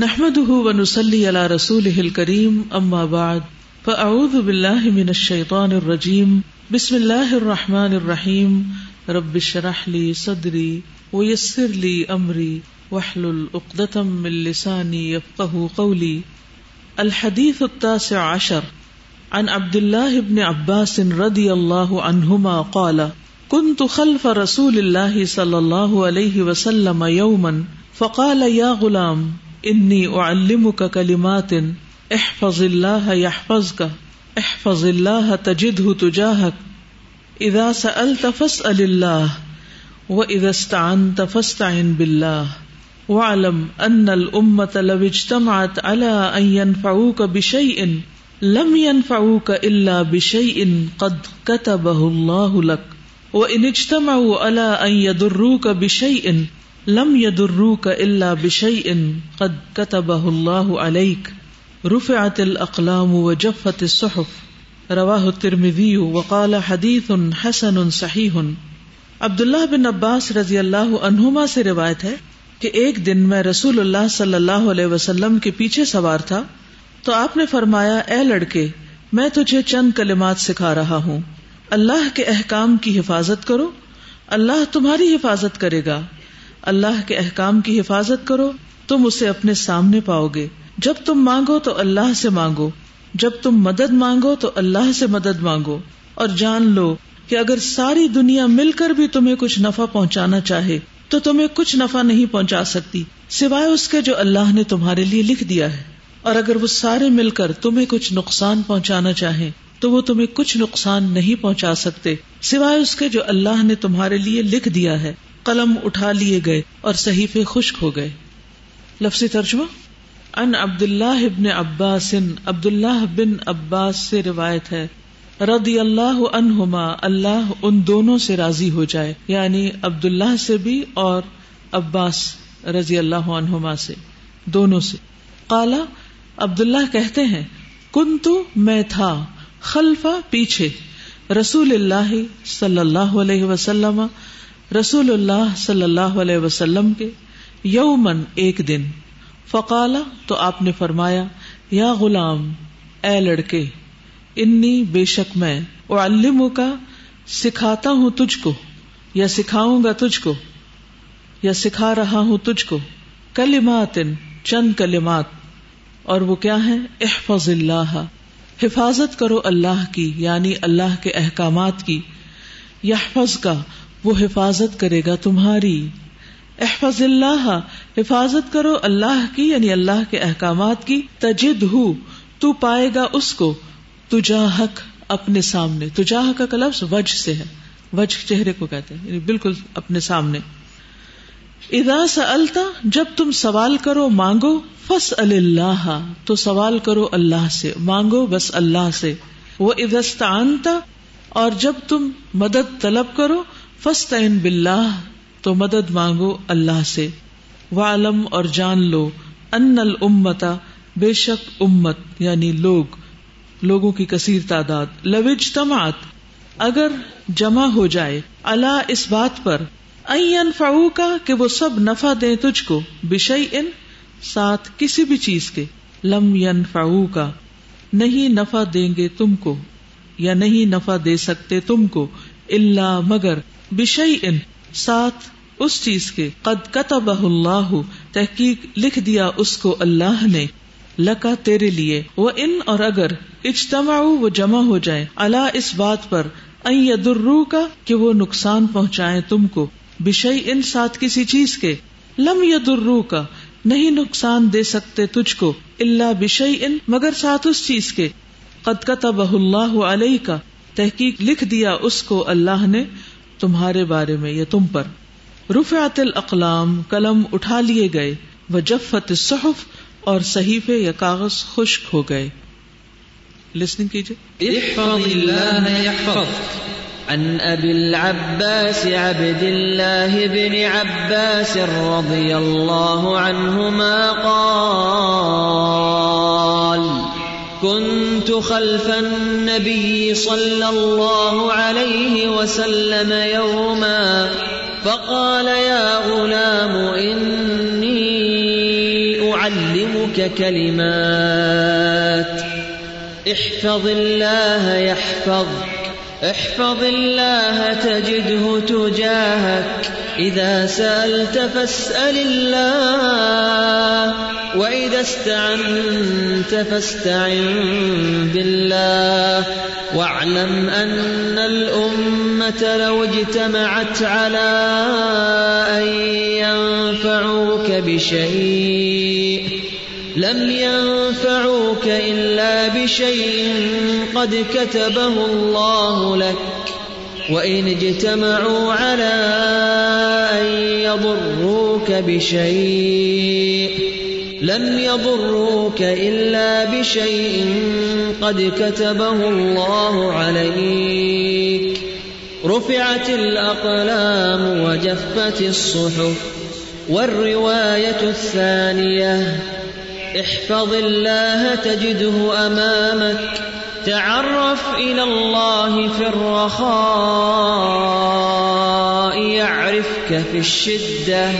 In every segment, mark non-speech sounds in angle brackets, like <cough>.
نحمده ونصلي على رسوله الكريم، أما بعد، فأعوذ بالله من الشيطان الرجيم، بسم الله الرحمن الرحيم، رب اشرح لي صدري ويسر لي أمري، واحلل عقدة من لساني يفقه قولي. الحديث التاسع عشر، عن عبد الله بن عباس رضي الله عنهما قال، كنت خلف رسول الله صلى الله عليه وسلم يوما، فقال يا غلام انی اعلمك کلمات احفظ اللہ يحفظك احفظ اللہ تجده تجاهك اذا سألت فاسأل الله واذا استعنت فاستعن بالله واعلم ان الامة لو اجتمعت على ان ينفعوك بشيء لم ينفعوك الا بشيء قد كتبه الله لك وان اجتمعوا على ان يضروك بشيء لم يدروك الا بشيء قد كتبه الله عليك. رفعت الاقلام وجفت الصحف. رواه الترمذي وقال حديث حسن صحيح. عبداللہ بن عباس رضی اللہ عنہما سے روایت ہے کہ ایک دن میں رسول اللہ صلی اللہ علیہ وسلم کے پیچھے سوار تھا تو آپ نے فرمایا، اے لڑکے، میں تجھے چند کلمات سکھا رہا ہوں۔ اللہ کے احکام کی حفاظت کرو۔ اللہ تمہاری حفاظت کرے گا۔ اللہ کے احکام کی حفاظت کرو، تم اسے اپنے سامنے پاؤ گے۔ جب تم مانگو تو اللہ سے مانگو۔ جب تم مدد مانگو تو اللہ سے مدد مانگو۔ اور جان لو کہ اگر ساری دنیا مل کر بھی تمہیں کچھ نفع پہنچانا چاہے، تو تمہیں کچھ نفع نہیں پہنچا سکتی۔ سوائے اس کے جو اللہ نے تمہارے لیے لکھ دیا ہے۔ اور اگر وہ سارے مل کر تمہیں کچھ نقصان پہنچانا چاہے، تو وہ تمہیں کچھ نقصان نہیں پہنچا سکتے۔ سوائے اس کے جو اللہ نے تمہارے لیے لکھ دیا ہے۔ قلم اٹھا لیے گئے اور صحیفے خشک ہو گئے۔ لفظی ترجمہ؟ ان عبد اللہ ابن عباس عبد اللہ بن عباس سے روایت ہے۔ رضی اللہ عنہما، اللہ ان دونوں سے راضی ہو جائے یعنی عبد اللہ سے بھی اور عباس رضی اللہ عنہما سے، دونوں سے۔ کالا عبد اللہ کہتے ہیں کن تو میں تھا خلفا پیچھے، رسول اللہ صلی اللہ علیہ وسلم رسول اللہ صلی اللہ علیہ وسلم کے یومن ایک دن فقالا تو آپ نے فرمایا، یا غلام، اے لڑکے، انی بے شک میں علم کا سکھاتا ہوں تجھ کو، یا سکھاؤں گا تجھ کو، یا سکھا رہا ہوں تجھ کو کلمات چند کلمات، اور وہ کیا ہے احفظ اللہ، حفاظت کرو اللہ کی یعنی اللہ کے احکامات کی یحفظ کا وہ حفاظت کرے گا تمہاری۔ احفظ اللہ، حفاظت کرو اللہ کی یعنی اللہ کے احکامات کی۔ تجد ہو تو پائے گا اس کو۔ تجا حق اپنے سامنے۔ تجا کا لفظ وج سے ہے۔ وج چہرے کو کہتے ہیں یعنی بالکل اپنے سامنے۔ ادا سلتا جب تم سوال کرو، مانگو فس اللہ، تو سوال کرو اللہ سے۔ مانگو بس اللہ سے۔ وہ ادستانتا اور جب تم مدد طلب کرو فسط بلّہ تو مدد مانگو اللہ سے۔ والم اور جان لو ان المتا بے شک امت یعنی لوگ، لوگوں کی کثیر تعداد۔ لوج تمات اگر جمع ہو جائے۔ اللہ اس بات پر۔ این فاؤ کا کہ وہ سب نفع دے تجھ کو۔ بشئی ان ساتھ کسی بھی چیز کے۔ لم ین فاؤ کا نہیں نفع دیں گے تم کو، یا نہیں نفع دے سکتے تم کو۔ اللہ مگر بشئی ان ساتھ اس چیز کے، قد کتب اللہ، تحقیق لکھ دیا اس کو اللہ نے، لکا تیرے لیے وہ ان اور اگر اجتماع وہ جمع ہو جائے اللہ اس بات پر درو کا کہ وہ نقصان پہنچائے تم کو بشئی ان ساتھ کسی چیز کے، لم یا درو کا نہیں نقصان دے سکتے تجھ کو اللہ بشئی ان مگر ساتھ اس چیز کے، قد کتب اللہ علیہ کا تحقیق لکھ دیا اس کو اللہ نے تمہارے بارے میں یا تم پر۔ رفعت الاقلام قلم اٹھا لیے گئے وہ جفت صحف اور صحیفے یا کاغذ خشک ہو گئے۔ لسننگ کیجیے۔ عن ابي العباس عبد الله بن عباس رضي الله عنهما قال۔ كنت خلف النبي صلى الله عليه وسلم يوما فقال يا غلام إني يعلمك كلمات. احفظ الله يحفظك، احفظ الله تجده تجاهك. إذا سألت فاسأل الله، وإذا استعنت فاستعن بالله. واعلم أن الأمة لو اجتمعت على أن ينفعوك بشيء، لم ينفعوك إلا بشيء قد كتبه الله لك. وإن اجتمعوا على أن يضروك بشيء لم يضروك إلا بشيء قد كتبه الله عليك رفعت الأقلام وجفت الصحف والرواية الثانية احفظ الله تجده أمامك تعرف إلى الله في الرخاء، يعرفك في الشدة.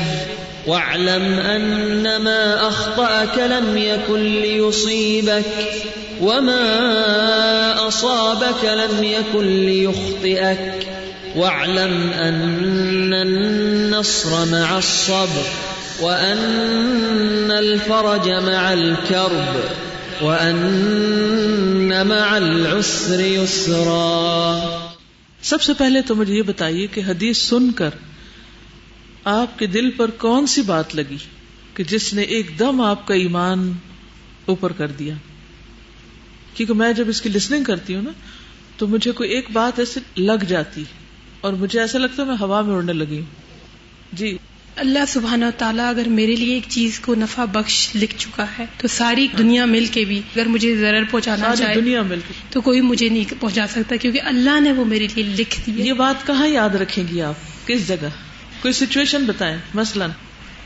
واعلم أن ما أخطأك لم يكن ليصيبك، وما أصابك لم يكن ليخطئك. واعلم أن النصر مع الصبر، وأن الفرج مع الكرب. العسر يسرا سب سے پہلے تو مجھے یہ بتائیے کہ حدیث سن کر آپ کے دل پر کون سی بات لگی کہ جس نے ایک دم آپ کا ایمان اوپر کر دیا؟ کیونکہ میں جب اس کی لسننگ کرتی ہوں نا، تو مجھے کوئی ایک بات ایسے لگ جاتی اور مجھے ایسا لگتا ہے میں ہوا میں اڑنے لگی ہوں۔ جی اللہ سبحانہ و تعالیٰ اگر میرے لیے ایک چیز کو نفع بخش لکھ چکا ہے تو ساری دنیا مل کے بھی اگر مجھے ضرر پہنچانا چاہے دنیا مل کے۔ تو کوئی مجھے نہیں پہنچا سکتا کیونکہ اللہ نے وہ میرے لیے لکھ دی یہ بات کہاں یاد رکھیں گی آپ؟ کس جگہ؟ کوئی سچویشن بتائیں۔ مثلا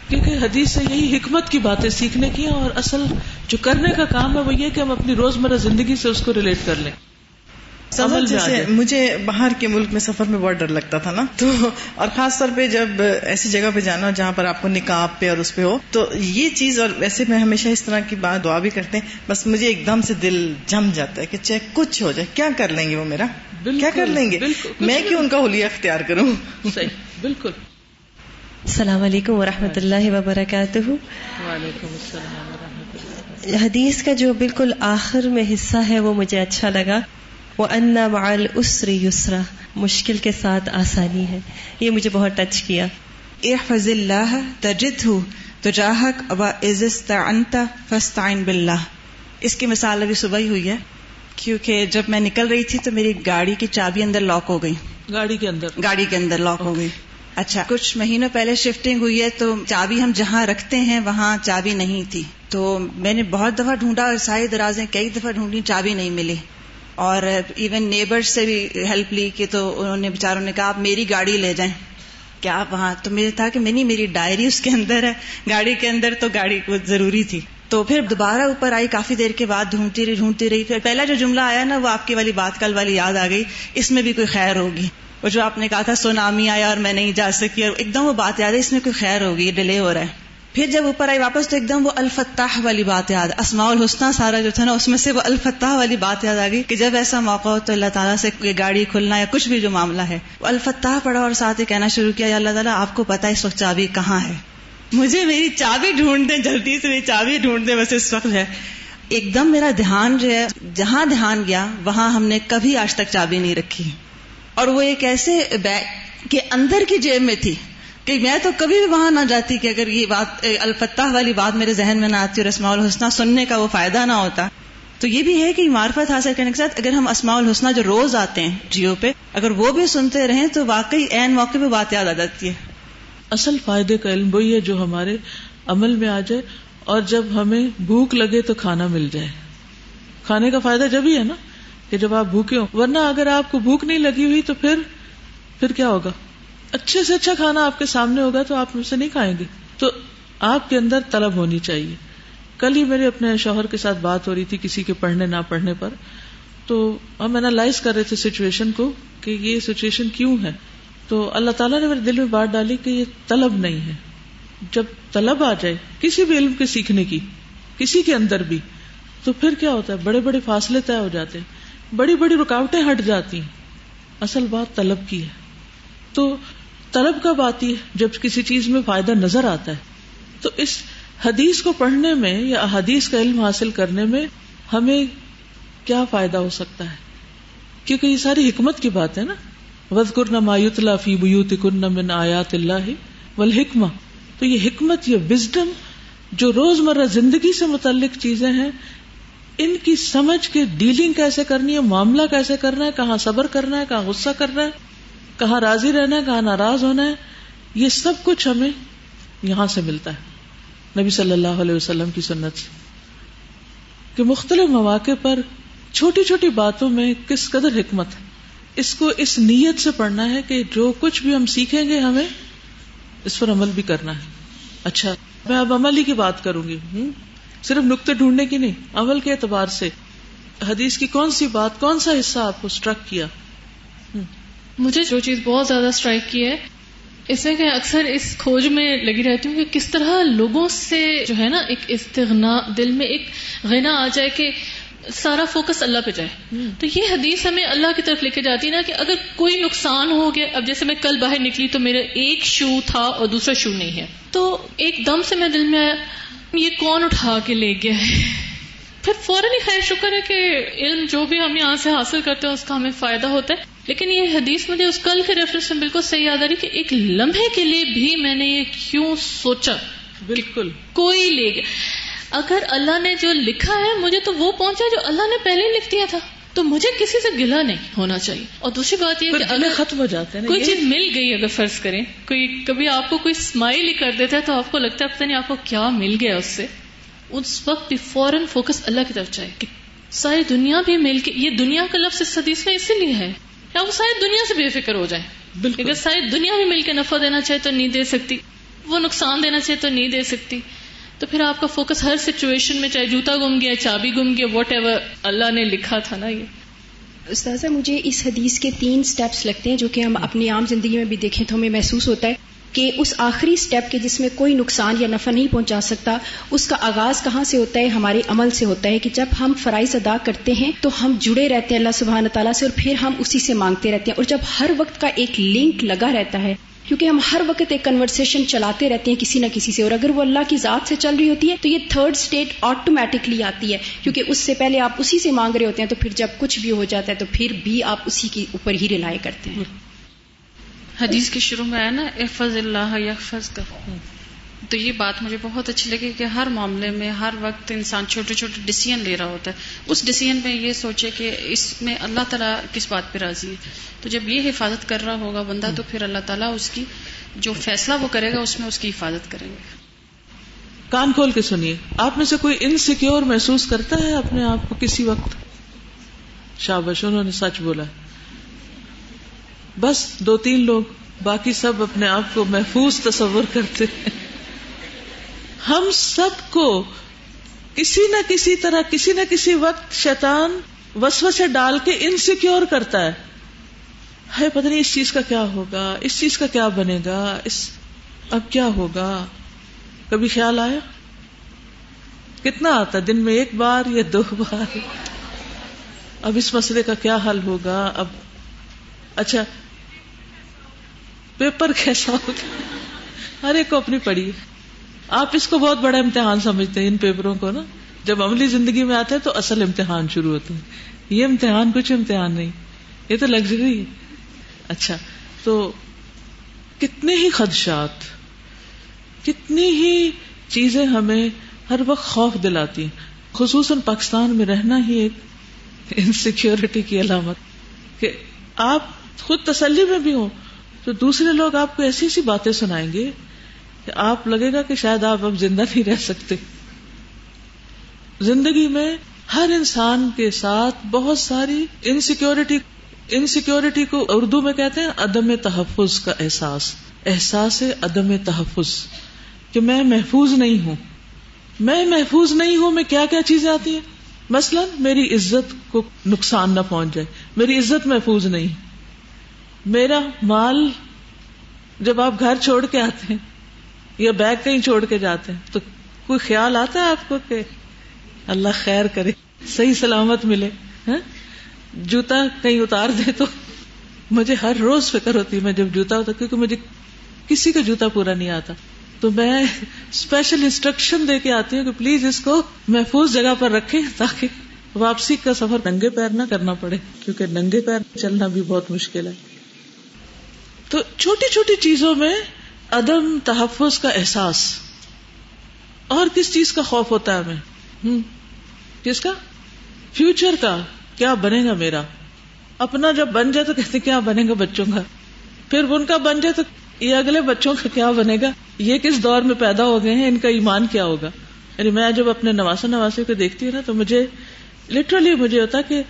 کیونکہ حدیث سے یہی حکمت کی باتیں سیکھنے کی اور اصل جو کرنے کا کام ہے وہ یہ کہ ہم اپنی روزمرہ زندگی سے اس کو ریلیٹ کر لیں۔ سفر جیسے مجھے باہر کے ملک میں سفر میں بہت ڈر لگتا تھا نا۔ تو اور خاص طور پہ جب ایسی جگہ پہ جانا جہاں پر آپ کو نکاب پہ اور اس پہ ہو تو یہ چیز اور ویسے میں ہمیشہ اس طرح کی بات دعا بھی کرتے ہیں بس مجھے ایک دم سے دل جم جاتا ہے کہ چاہے کچھ ہو جائے۔ کیا کر لیں گے وہ میرا؟ کیا کر لیں گے؟ میں کیوں ان کا حلیہ اختیار کروں؟ بالکل۔ السلام علیکم ورحمۃ اللہ وبرکاتہ۔ وعلیکم السلام ورحمۃ اللہ حدیث کا جو بالکل آخر میں حصہ ہے وہ مجھے اچھا لگا۔ وہ انا مال اسری یسرا مشکل کے ساتھ آسانی ہے۔ یہ مجھے بہت ٹچ کیا۔ احفظ اللہ تجد ہو تو جاہک ابا عزت انتا فستعین باللہ۔ اس کی مثال ابھی صبح ہی ہوئی ہے کیونکہ جب میں نکل رہی تھی تو میری گاڑی کی چابی اندر لاک ہو گئی۔ گاڑی کے اندر۔ گاڑی کے اندر لاک ہو گئی۔ اچھا کچھ مہینوں پہلے شفٹنگ ہوئی ہے تو چابی ہم جہاں رکھتے ہیں وہاں چابی نہیں تھی۔ تو میں نے بہت دفعہ ڈھونڈا اور ساری درازیں کئی دفعہ ڈھونڈی چابی نہیں ملی۔ اور ایون نیبر سے بھی ہیلپ لی کہ تو انہوں نے بےچاروں نے کہا، آپ میری گاڑی لے جائیں. کیا آپ وہاں تو مجھے تھا کہ میں نہیں، میری ڈائری اس کے اندر ہے۔ گاڑی کے اندر تو گاڑی ضروری تھی۔ تو پھر دوبارہ اوپر آئی، کافی دیر کے بعد ڈھونڈتی رہی ڈھونڈتی رہی۔ پھر پہلا جو جملہ آیا نا، وہ آپ کی والی بات کل والی یاد آ گئی۔ اس میں بھی کوئی خیر ہوگی۔ وہ جو آپ نے کہا تھا سونامی آیا اور میں نہیں جا سکی، اور ایک دم وہ بات یاد ہے، اس میں کوئی خیر ہوگی ڈیلے ہو رہا ہے۔ پھر جب اوپر آئی واپس تو ایک دم وہ الفتاح والی بات یاد، اسماء الحسنہ سارا جو تھا نا، اس میں سے وہ الفتاح والی بات یاد آ گئی کہ جب ایسا موقع ہو تو اللہ تعالیٰ سے گاڑی کھلنا یا کچھ بھی جو معاملہ ہے، وہ الفتاح پڑا اور ساتھ ہی کہنا شروع کیا اللہ تعالیٰ آپ کو پتا اس وقت چابی کہاں ہے؟ مجھے میری چابی ڈھونڈ دیں جلدی سے میری چابی ڈھونڈ دیں بس اس وقت ہے۔ ایک دم میرا دھیان جو ہے، جہاں دھیان گیا، وہاں ہم نے کبھی آج تک چابی نہیں رکھی۔ اور وہ ایک ایسے بیگ کے اندر کی جیب میں تھی۔ کہ میں تو کبھی بھی وہاں نہ جاتی کہ اگر یہ بات الفتح والی بات میرے ذہن میں نہ آتی اور اسماع الحسنہ سننے کا وہ فائدہ نہ ہوتا، تو یہ بھی ہے کہ معرفت حاصل کرنے کے ساتھ اگر ہم اسماع الحسنہ جو روز آتے ہیں جیو پہ، اگر وہ بھی سنتے رہیں تو واقعی عین موقع پہ بات یاد آ جاتی ہے۔ اصل فائدے کا علم وہی ہے جو ہمارے عمل میں آ جائے اور جب ہمیں بھوک لگے تو کھانا مل جائے۔ کھانے کا فائدہ جب ہی ہے نا کہ جب آپ بھوکے ہو ورنہ اگر آپ کو بھوک نہیں لگی ہوئی تو پھر پھر کیا ہوگا؟ اچھے سے اچھا کھانا آپ کے سامنے ہوگا تو آپ مجھ سے نہیں کھائیں گے۔ تو آپ کے اندر طلب ہونی چاہیے۔ کل ہی میرے اپنے شوہر کے ساتھ بات ہو رہی تھی کسی کے پڑھنے نہ پڑھنے پر۔ تو ہم اینالائز کر رہے تھے سچویشن کو کہ یہ سچویشن کیوں ہے۔ تو اللہ تعالیٰ نے میرے دل میں بات ڈالی کہ یہ طلب نہیں ہے۔ جب طلب آ جائے کسی بھی علم کے سیکھنے کی، کسی کے اندر بھی، تو پھر کیا ہوتا ہے؟ بڑے بڑے فاصلے طے ہو جاتے ہیں۔ بڑی بڑی رکاوٹیں ہٹ جاتی ہیں۔ اصل بات طلب کی ہے۔ تو طلب کب آتی ہے جب کسی چیز میں فائدہ نظر آتا ہے؟ تو اس حدیث کو پڑھنے میں یا حدیث کا علم حاصل کرنے میں ہمیں کیا فائدہ ہو سکتا ہے؟ کیونکہ یہ ساری حکمت کی بات ہے نا۔ وز کرنا مایوت فی بیوت کن من آیات اللہ والحکمہ تو یہ حکمت، یہ وزڈم جو روز مرہ زندگی سے متعلق چیزیں ہیں، ان کی سمجھ کے ڈیلنگ کیسے کرنی ہے، معاملہ کیسے کرنا ہے، کہاں صبر کرنا ہے، کہاں غصہ کرنا ہے؟ کہاں راضی رہنا ہے، کہاں ناراض ہونا ہے، یہ سب کچھ ہمیں یہاں سے ملتا ہے۔ نبی صلی اللہ علیہ وسلم کی سنت سے۔ کہ مختلف مواقع پر چھوٹی چھوٹی باتوں میں کس قدر حکمت ہے۔ اس کو اس نیت سے پڑھنا ہے کہ جو کچھ بھی ہم سیکھیں گے ہمیں، اس پر عمل بھی کرنا ہے۔ اچھا میں اب عمل ہی کی بات کروں گی۔ ہوں، صرف نقطے ڈھونڈنے کی نہیں، عمل کے اعتبار سے۔ حدیث کی کون سی بات، کون سا حصہ آپ کو اسٹرک کیا؟ مجھے جو چیز بہت زیادہ اسٹرائک کی ہے اس میں کہ اکثر اس کھوج میں لگی رہتی ہوں کہ کس طرح لوگوں سے جو ہے نا ایک استغنا دل میں ایک غنا آ جائے کہ سارا فوکس اللہ پہ جائے۔ تو یہ حدیث ہمیں اللہ کی طرف لے کے جاتی نا کہ اگر کوئی نقصان ہو گیا اب جیسے میں کل باہر نکلی تو میرا ایک شو تھا اور دوسرا شو نہیں ہے۔ تو ایک دم سے میں دل میں آیا یہ کون اٹھا کے لے گیا ہے؟ پھر فوراً ہی خیر شکر ہے کہ علم جو بھی ہم یہاں سے حاصل کرتے ہیں اس کا ہمیں فائدہ ہوتا ہے۔ لیکن یہ حدیث مجھے اس کل کے ریفرنس میں بالکل صحیح یاد آ رہی کہ ایک لمحے کے لیے بھی میں نے یہ کیوں سوچا بالکل۔ کوئی لے گیا۔ اگر اللہ نے جو لکھا ہے مجھے تو وہ پہنچا جو اللہ نے پہلے ہی لکھ دیا تھا۔ تو مجھے کسی سے گلا نہیں ہونا چاہیے۔ اور دوسری بات یہ کہ اگر ختم ہو جاتے ہیں کوئی چیز مل گئی اگر فرض کریں کوئی کبھی آپ کو کوئی اسمائل ہی کر دیتا ہے تو آپ کو لگتا ہے پتہ نہیں آپ کو کیا مل گیا اس سے۔ اس وقت بھی فوراً فوکس اللہ کی طرف جائے کہ ساری دنیا بھی مل کے یہ دنیا کا لفظ اس حدیث میں اسی لیے ہے۔ یا وہ ساری دنیا سے بے فکر ہو جائے بالکل۔ اگر ساری دنیا بھی مل کے نفع دینا چاہے تو نہیں دے سکتی۔ وہ نقصان دینا چاہے تو نہیں دے سکتی۔ تو پھر آپ کا فوکس ہر سچویشن میں چاہے جوتا گم گیا چابی گم گیا واٹ ایور اللہ نے لکھا تھا نا یہ۔ استاذہ مجھے اس حدیث کے تین سٹیپس لگتے ہیں جو کہ ہم اپنی عام زندگی میں بھی دیکھیں تو ہمیں محسوس ہوتا ہے۔ کہ اس آخری سٹیپ کے جس میں کوئی نقصان یا نفع نہیں پہنچا سکتا، اس کا آغاز کہاں سے ہوتا ہے، ہمارے عمل سے ہوتا ہے کہ جب ہم فرائض ادا کرتے ہیں تو ہم جڑے رہتے ہیں اللہ سبحانہ تعالیٰ سے اور پھر ہم اسی سے مانگتے رہتے ہیں۔ اور جب ہر وقت کا ایک لنک لگا رہتا ہے، کیونکہ ہم ہر وقت ایک کنورسن چلاتے رہتے ہیں کسی نہ کسی سے، اور اگر وہ اللہ کی ذات سے چل رہی ہوتی ہے تو یہ تھرڈ اسٹیٹ آٹومیٹکلی آتی ہے، کیونکہ اس سے پہلے آپ اسی سے مانگ رہے ہوتے ہیں تو پھر جب کچھ بھی ہو جاتا ہے تو پھر بھی آپ اسی کے اوپر ہی ریلائی کرتے ہیں۔ حدیث کے شروع میں آیا نا، احفظ اللہ یحفظ کا. تو یہ بات مجھے بہت اچھی لگی کہ ہر معاملے میں، ہر وقت انسان چھوٹے چھوٹے ڈسیزن لے رہا ہوتا ہے۔ اس ڈسیزن میں یہ سوچے کہ اس میں اللہ تعالیٰ کس بات پہ راضی ہے؟ تو جب یہ حفاظت کر رہا ہوگا بندہ تو پھر اللہ تعالیٰ اس کی جو فیصلہ وہ کرے گا اس میں اس کی حفاظت کریں گے۔ کان کھول کے سنیے، آپ میں سے کوئی انسیکیور محسوس کرتا ہے اپنے آپ کو کسی وقت؟ شابش انہوں نے سچ بولا بس دو تین لوگ باقی سب اپنے آپ کو محفوظ تصور کرتے ہیں۔ ہم سب کو کسی نہ کسی طرح، کسی نہ کسی وقت شیطان وسو سے ڈال کے انسیکیور کرتا ہے۔ ہے پتہ نہیں اس چیز کا کیا ہوگا، اس چیز کا کیا بنے گا، اس اب کیا ہوگا؟ کبھی خیال آیا؟ کتنا آتا دن میں ایک بار یا دو بار؟ اب اس مسئلے کا کیا حل ہوگا؟ اب اچھا پیپر کیسا ہوگا ہر ایک کو اپنی پڑھی۔ آپ اس کو بہت بڑا امتحان سمجھتے ہیں ان پیپروں کو نا۔ جب عملی زندگی میں آتے ہیں تو اصل امتحان شروع ہوتے ہیں یہ امتحان کچھ امتحان نہیں۔ یہ تو لگژری ہے۔ اچھا تو کتنے ہی خدشات، کتنی ہی چیزیں ہمیں ہر وقت خوف دلاتی ہیں۔ خصوصاً پاکستان میں رہنا ہی ایک انسیکیورٹی کی علامت کہ آپ خود تسلی میں بھی ہوں۔ تو دوسرے لوگ آپ کو ایسی ایسی باتیں سنائیں گے کہ آپ لگے گا کہ شاید آپ اب زندہ نہیں رہ سکتے۔ زندگی میں ہر انسان کے ساتھ بہت ساری انسیکیورٹی انسیکیورٹی کو اردو میں کہتے ہیں عدم تحفظ کا احساس۔ احساس عدم تحفظ کہ میں محفوظ نہیں ہوں۔ میں محفوظ نہیں ہوں، میں کیا کیا چیزیں آتی ہیں؟ مثلاً میری عزت کو نقصان نہ پہنچ جائے۔ میری عزت محفوظ نہیں۔ میرا مال جب آپ گھر چھوڑ کے آتے ہیں یا بیگ کہیں چھوڑ کے جاتے ہیں، تو کوئی خیال آتا ہے آپ کو کہ اللہ خیر کرے، صحیح سلامت ملے ہاں؟ جوتا کہیں اتار دے تو مجھے ہر روز فکر ہوتی ہے، میں جب جوتا ہوتا کیونکہ مجھے کسی کا جوتا پورا نہیں آتا۔ تو میں اسپیشل انسٹرکشن دے کے آتی ہوں کہ پلیز اس کو محفوظ جگہ پر رکھے تاکہ واپسی کا سفر ننگے پیر نہ کرنا پڑے، کیونکہ ننگے پیر چلنا بھی بہت مشکل ہے۔ تو چھوٹی چھوٹی چیزوں میں عدم تحفظ کا احساس اور کس چیز کا خوف ہوتا ہے ہمیں؟ کس کا؟ فیوچر کا، کیا بنے گا میرا؟ اپنا جب بن جائے تو کہتے کیا بنے گا بچوں کا؟ پھر ان کا بن جائے تو یہ اگلے بچوں کا کیا بنے گا؟ یہ کس دور میں پیدا ہو گئے ہیں؟ ان کا ایمان کیا ہوگا؟ یعنی میں جب اپنے نواسا نواسے کو دیکھتی ہوں نا، تو مجھے لٹرلی مجھے ہوتا کہ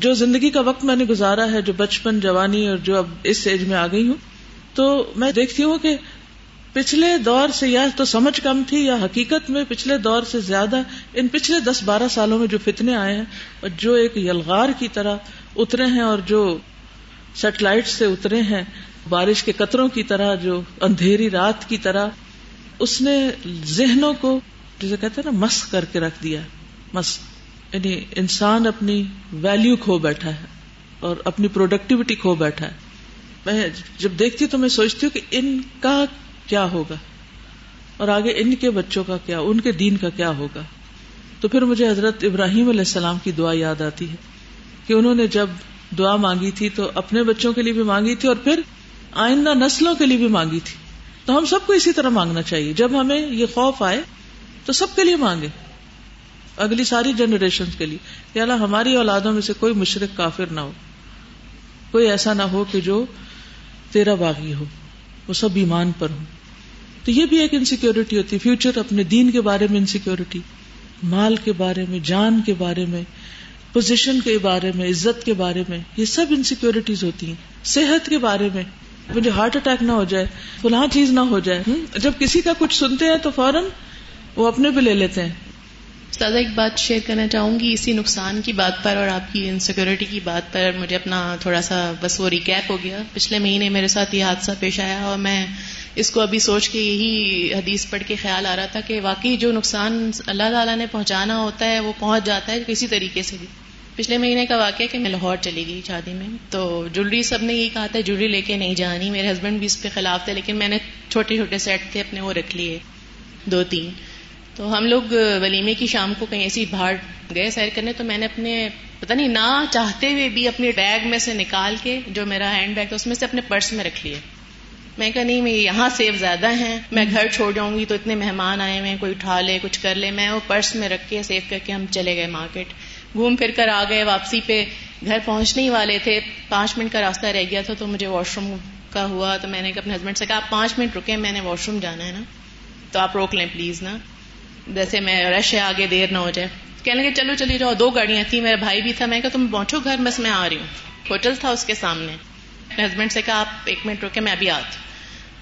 جو زندگی کا وقت میں نے گزارا ہے، جو بچپن، جوانی اور جو اب اس ایج میں آ گئی ہوں، تو میں دیکھتی ہوں کہ پچھلے دور سے یا تو سمجھ کم تھی یا حقیقت میں پچھلے دور سے زیادہ ان پچھلے دس بارہ سالوں میں جو فتنے آئے ہیں اور جو ایک یلغار کی طرح اترے ہیں اور جو سیٹلائٹ سے اترے ہیں، بارش کے قطروں کی طرح، جو اندھیری رات کی طرح، اس نے ذہنوں کو جسے کہتے ہیں نا، مس کر کے رکھ دیا، مس یعنی انسان اپنی ویلو کھو بیٹھا ہے اور اپنی پروڈکٹیوٹی کھو بیٹھا ہے۔ میں جب دیکھتی ہوں تو میں سوچتی ہوں کہ ان کا کیا ہوگا اور آگے ان کے بچوں کا کیا، ان کے دین کا کیا ہوگا۔ تو پھر مجھے حضرت ابراہیم علیہ السلام کی دعا یاد آتی ہے کہ انہوں نے جب دعا مانگی تھی تو اپنے بچوں کے لیے بھی مانگی تھی اور پھر آئندہ نسلوں کے لیے بھی مانگی تھی۔ تو ہم سب کو اسی طرح مانگنا چاہیے۔ جب ہمیں یہ خوف آئے تو سب کے لیے مانگے۔ اگلی ساری جنریشن کے لیے۔ کہ اللہ، ہماری اولادوں میں سے کوئی مشرق کافر نہ ہو۔ کوئی ایسا نہ ہو کہ جو تیرا باغی ہو، وہ سب ایمان پر ہو تو یہ بھی ایک انسیکیورٹی ہوتی۔ ہے فیوچر اپنے دین کے بارے میں انسیکیورٹی مال کے بارے میں، جان کے بارے میں پوزیشن کے بارے میں، عزت کے بارے میں، یہ سب انسیکیورٹیز ہوتی ہیں۔ صحت کے بارے میں، مجھے ہارٹ اٹیک نہ ہو جائے، فلاں چیز نہ ہو جائے۔ جب کسی کا کچھ سنتے ہیں تو فوراً وہ اپنے پہ لے لیتے ہیں۔ استاد ایک بات شیئر کرنا چاہوں گی اسی نقصان کی بات پر اور آپ کی انسیکیورٹی کی بات پر. مجھے اپنا تھوڑا سا بس وہ ریکیپ ہو گیا. پچھلے مہینے میرے ساتھ یہ حادثہ پیش آیا اور میں اس کو ابھی سوچ کے یہی حدیث پڑھ کے خیال آ رہا تھا کہ واقعی جو نقصان اللہ تعالیٰ نے پہنچانا ہوتا ہے وہ پہنچ جاتا ہے کسی طریقے سے بھی. پچھلے مہینے کا واقعہ کہ میں لاہور چلی گئی شادی میں. تو جولری سب نے یہی کہا تھا، جولری لے کے نہیں جانی. میرے ہسبینڈ بھی اس پہ خلاف تھے، لیکن میں نے چھوٹے چھوٹے سیٹ تھے اپنے وہ رکھ لیے. دو تین. تو ہم لوگ ولیمے کی شام کو کہیں ایسی باہر گئے سیر کرنے، تو میں نے اپنے پتہ نہیں، نہ چاہتے ہوئے بھی اپنے بیگ میں سے نکال کے جو میرا ہینڈ بیگ تھا، اس میں سے اپنے پرس میں رکھ لیے۔ میں کہا، نہیں، میں یہاں سیف زیادہ ہیں، میں گھر چھوڑ جاؤں گی تو اتنے مہمان آئے ہوئے کوئی اٹھا لے، کچھ کر لے۔ میں وہ پرس میں رکھ کے سیف کر کے ہم چلے گئے مارکیٹ۔ گھوم پھر کر آ گئے، واپسی پہ گھر پہنچنے ہی والے تھے۔ پانچ منٹ کا راستہ رہ گیا تھا، تو مجھے واش روم کا ہوا۔ تو میں نے اپنے ہسبینڈ سے کہا، آپ پانچ منٹ رکے میں نے واش روم جانا ہے نا۔ تو آپ روک لیں پلیز نا۔ جیسے میں رش ہے، آگے دیر نہ ہو جائے۔ کہنے لگے، چلو، چلی جاؤ، دو گاڑیاں تھیں، میرا بھائی بھی تھا۔ میں کہا، تم پہنچو گھر، بس میں آ رہی ہوں۔ ہوٹل تھا اس کے سامنے۔ ہسبینڈ سے کہا، آپ ایک منٹ روکے میں ابھی آتی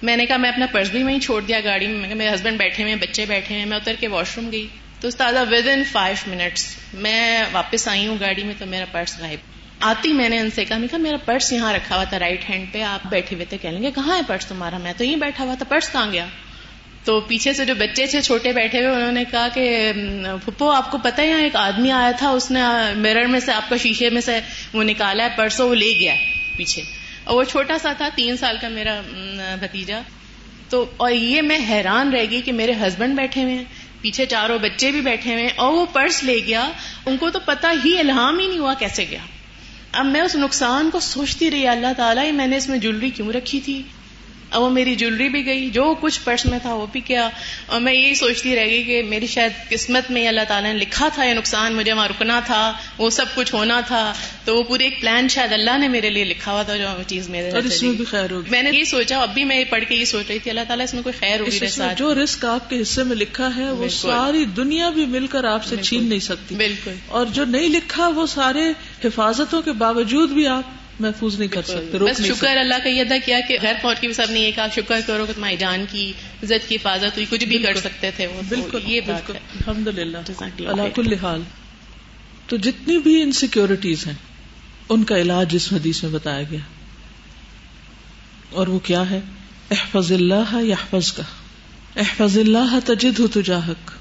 میں نے کہا، میں اپنا پرس بھی وہیں چھوڑ دیا گاڑی میں۔ میرے ہسبینڈ بیٹھے ہوئے بچے بیٹھے ہوئے میں اتر کے واش روم گئی۔ تو استاذہ ود ان فائیو منٹس میں واپس آئی ہوں گاڑی میں، تو میرا پرس غائب۔ آتی میں نے ان سے کہا کہا، میرا پرس یہاں رکھا ہوا تھا رائٹ ہینڈ پہ۔ آپ بیٹھے ہوئے تھے۔ کہیں گے کہاں ہے پرس تمہارا؟ میں تو یہیں بیٹھا ہوا تھا۔ پرس کہاں گیا؟ تو پیچھے سے جو بچے تھے چھوٹے بیٹھے ہوئے، انہوں نے کہا کہ پھپو آپ کو پتا ہے، یہاں ایک آدمی آیا تھا، اس نے میرر میں سے، آپ کا شیشے میں سے وہ نکالا ہے، پرسوں وہ لے گیا پیچھے۔ اور وہ چھوٹا سا تھا، تین سال کا میرا بھتیجا۔ تو، اور یہ میں حیران رہ گئی کہ میرے ہسبینڈ بیٹھے ہوئے ہیں، پیچھے چاروں بچے بھی بیٹھے ہوئے ہیں، اور وہ پرس لے گیا۔ ان کو تو پتا ہی، الہام ہی نہیں ہوا کیسے گیا۔ اب میں اس نقصان کو سوچتی رہی، اللہ تعالیٰ میں نے اس میں جولری کیوں رکھی تھی؟ اب وہ میری جولری بھی گئی جو کچھ پرس میں تھا وہ بھی کیا اور میں یہی سوچتی رہ گئی کہ میری شاید قسمت میں اللہ تعالیٰ نے لکھا تھا یہ نقصان مجھے وہاں رکنا تھا وہ سب کچھ ہونا تھا۔ تو وہ پورے ایک پلان شاید اللہ نے میرے لیے لکھا ہوا تھا جو چیز میرے اس میں بھی خیر ہوگی۔ میں نے یہ سوچا اب بھی میں پڑھ کے یہ سوچ رہی تھی اللہ تعالیٰ اس میں کوئی خیر ہوگی جو رسک آپ کے حصے میں لکھا ہے وہ ساری دنیا بھی مل کر آپ سے چھین نہیں سکتی۔ بالکل۔ اور جو نہیں لکھا وہ سارے حفاظتوں کے باوجود بھی آپ محفوظ نہیں کر سکتے بس شکر اللہ کا یہ ادا کیا کہ گھر پہنچ کے بھی سب نے یہ کہا شکر کرو کہ تمہاری جان کی عزت کی حفاظت ہوئی کچھ بھی کر سکتے تھے وہ بالکل یہ بالکل الحمد للہ اللہ کل حال۔ تو جتنی بھی انسیکیورٹیز ہیں ان کا علاج اس حدیث میں بتایا گیا۔ اور وہ کیا ہے؟ احفظ اللہ یا کا احفظ اللہ تجد تجاہک۔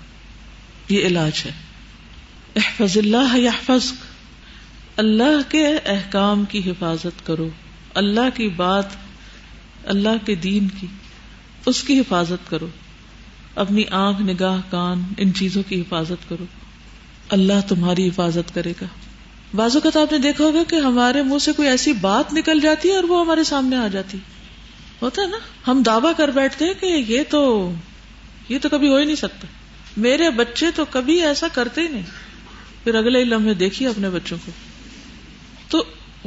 یہ علاج ہے۔ احفظ اللہ یحفظ اللہ کے احکام کی حفاظت کرو، اللہ کی بات، اللہ کے دین کی، اس کی حفاظت کرو۔ اپنی آنکھ، نگاہ، کان، ان چیزوں کی حفاظت کرو۔ اللہ تمہاری حفاظت کرے گا۔ بعض اوقات آپ نے دیکھا ہوگا کہ ہمارے منہ سے کوئی ایسی بات نکل جاتی ہے اور وہ ہمارے سامنے آ جاتی۔ ہوتا ہے نا؟ ہم دعوی کر بیٹھتے ہیں کہ یہ تو یہ تو کبھی ہو ہی نہیں سکتا۔ میرے بچے تو کبھی ایسا کرتے ہی نہیں۔ پھر اگلے ہی لمحے دیکھیے اپنے بچوں کو۔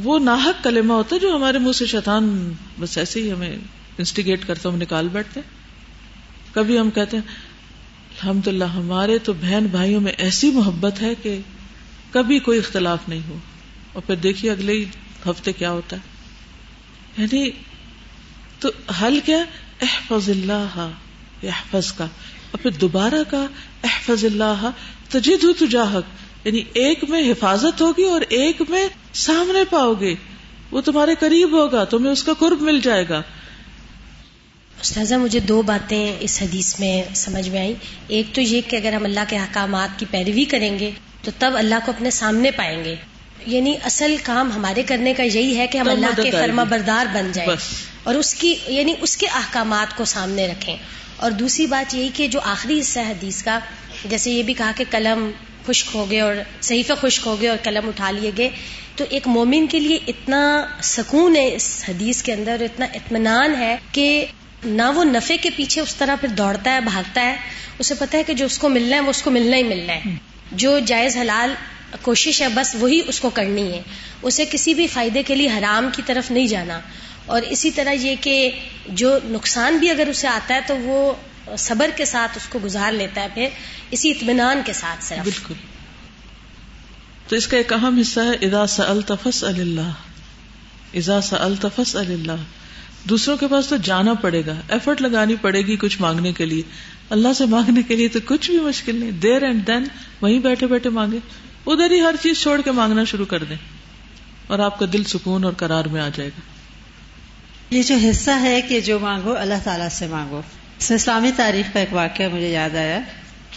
وہ ناحک کلمہ ہوتا ہے جو ہمارے منہ سے شیطان بس ایسے ہی ہمیں انسٹیگیٹ کرتا ہم نکال بیٹھتے کبھی ہم کہتے ہیں الحمد للہ ہمارے تو بہن بھائیوں میں ایسی محبت ہے کہ کبھی کوئی اختلاف نہیں ہو۔ اور پھر دیکھیے اگلے ہی ہفتے کیا ہوتا ہے۔ یعنی تو حل کیا احفظ اللہ احفظ کا۔ اور پھر دوبارہ کا احفظ اللہ تجد تجاہک۔ یعنی ایک میں حفاظت ہوگی اور ایک میں سامنے پاؤ گے۔ وہ تمہارے قریب ہوگا تمہیں اس کا قرب مل جائے گا۔ استاذہ مجھے دو باتیں اس حدیث میں سمجھ میں آئی ایک تو یہ کہ اگر ہم اللہ کے احکامات کی پیروی کریں گے تو تب اللہ کو اپنے سامنے پائیں گے۔ یعنی اصل کام ہمارے کرنے کا یہی ہے کہ ہم اللہ کے فرما بردار بن جائیں۔ اور اس کی یعنی اس کے احکامات کو سامنے رکھیں۔ اور دوسری بات یہی کہ جو آخری حصہ حدیث کا جیسے یہ بھی کہا کہ قلم خشک ہو گئے اور صحیفہ خشک ہو گئے اور قلم اٹھا لیے گئے۔ تو ایک مومن کے لیے اتنا سکون ہے اس حدیث کے اندر، اتنا اطمینان ہے کہ نہ وہ نفے کے پیچھے اس طرح پھر دوڑتا ہے، بھاگتا ہے۔ اسے پتا ہے کہ جو اس کو ملنا ہے، وہ اس کو ملنا ہی ملنا ہے۔ جو جائز حلال کوشش ہے، بس وہی اس کو کرنی ہے۔ اسے کسی بھی فائدے کے لیے حرام کی طرف نہیں جانا۔ اور اسی طرح یہ کہ جو نقصان بھی اگر اسے آتا ہے تو وہ صبر کے ساتھ اس کو گزار لیتا ہے پھر اسی اطمینان کے ساتھ صرف۔ بالکل۔ تو اس کا ایک اہم حصہ ہے ادا التفس اللہ۔ ادا التفس اللہ۔ دوسروں کے پاس تو جانا پڑے گا ایفرٹ لگانی پڑے گی کچھ مانگنے کے لیے۔ اللہ سے مانگنے کے لیے تو کچھ بھی مشکل نہیں۔ دیر اینڈ دین وہیں بیٹھے بیٹھے مانگے۔ ادھر ہی ہر چیز چھوڑ کے مانگنا شروع کر دیں۔ اور آپ کا دل سکون اور کرار میں آ جائے گا۔ یہ جو حصہ ہے کہ جو مانگو اللہ تعالیٰ سے مانگو۔ اس اسلامی تاریخ کا ایک واقعہ مجھے یاد آیا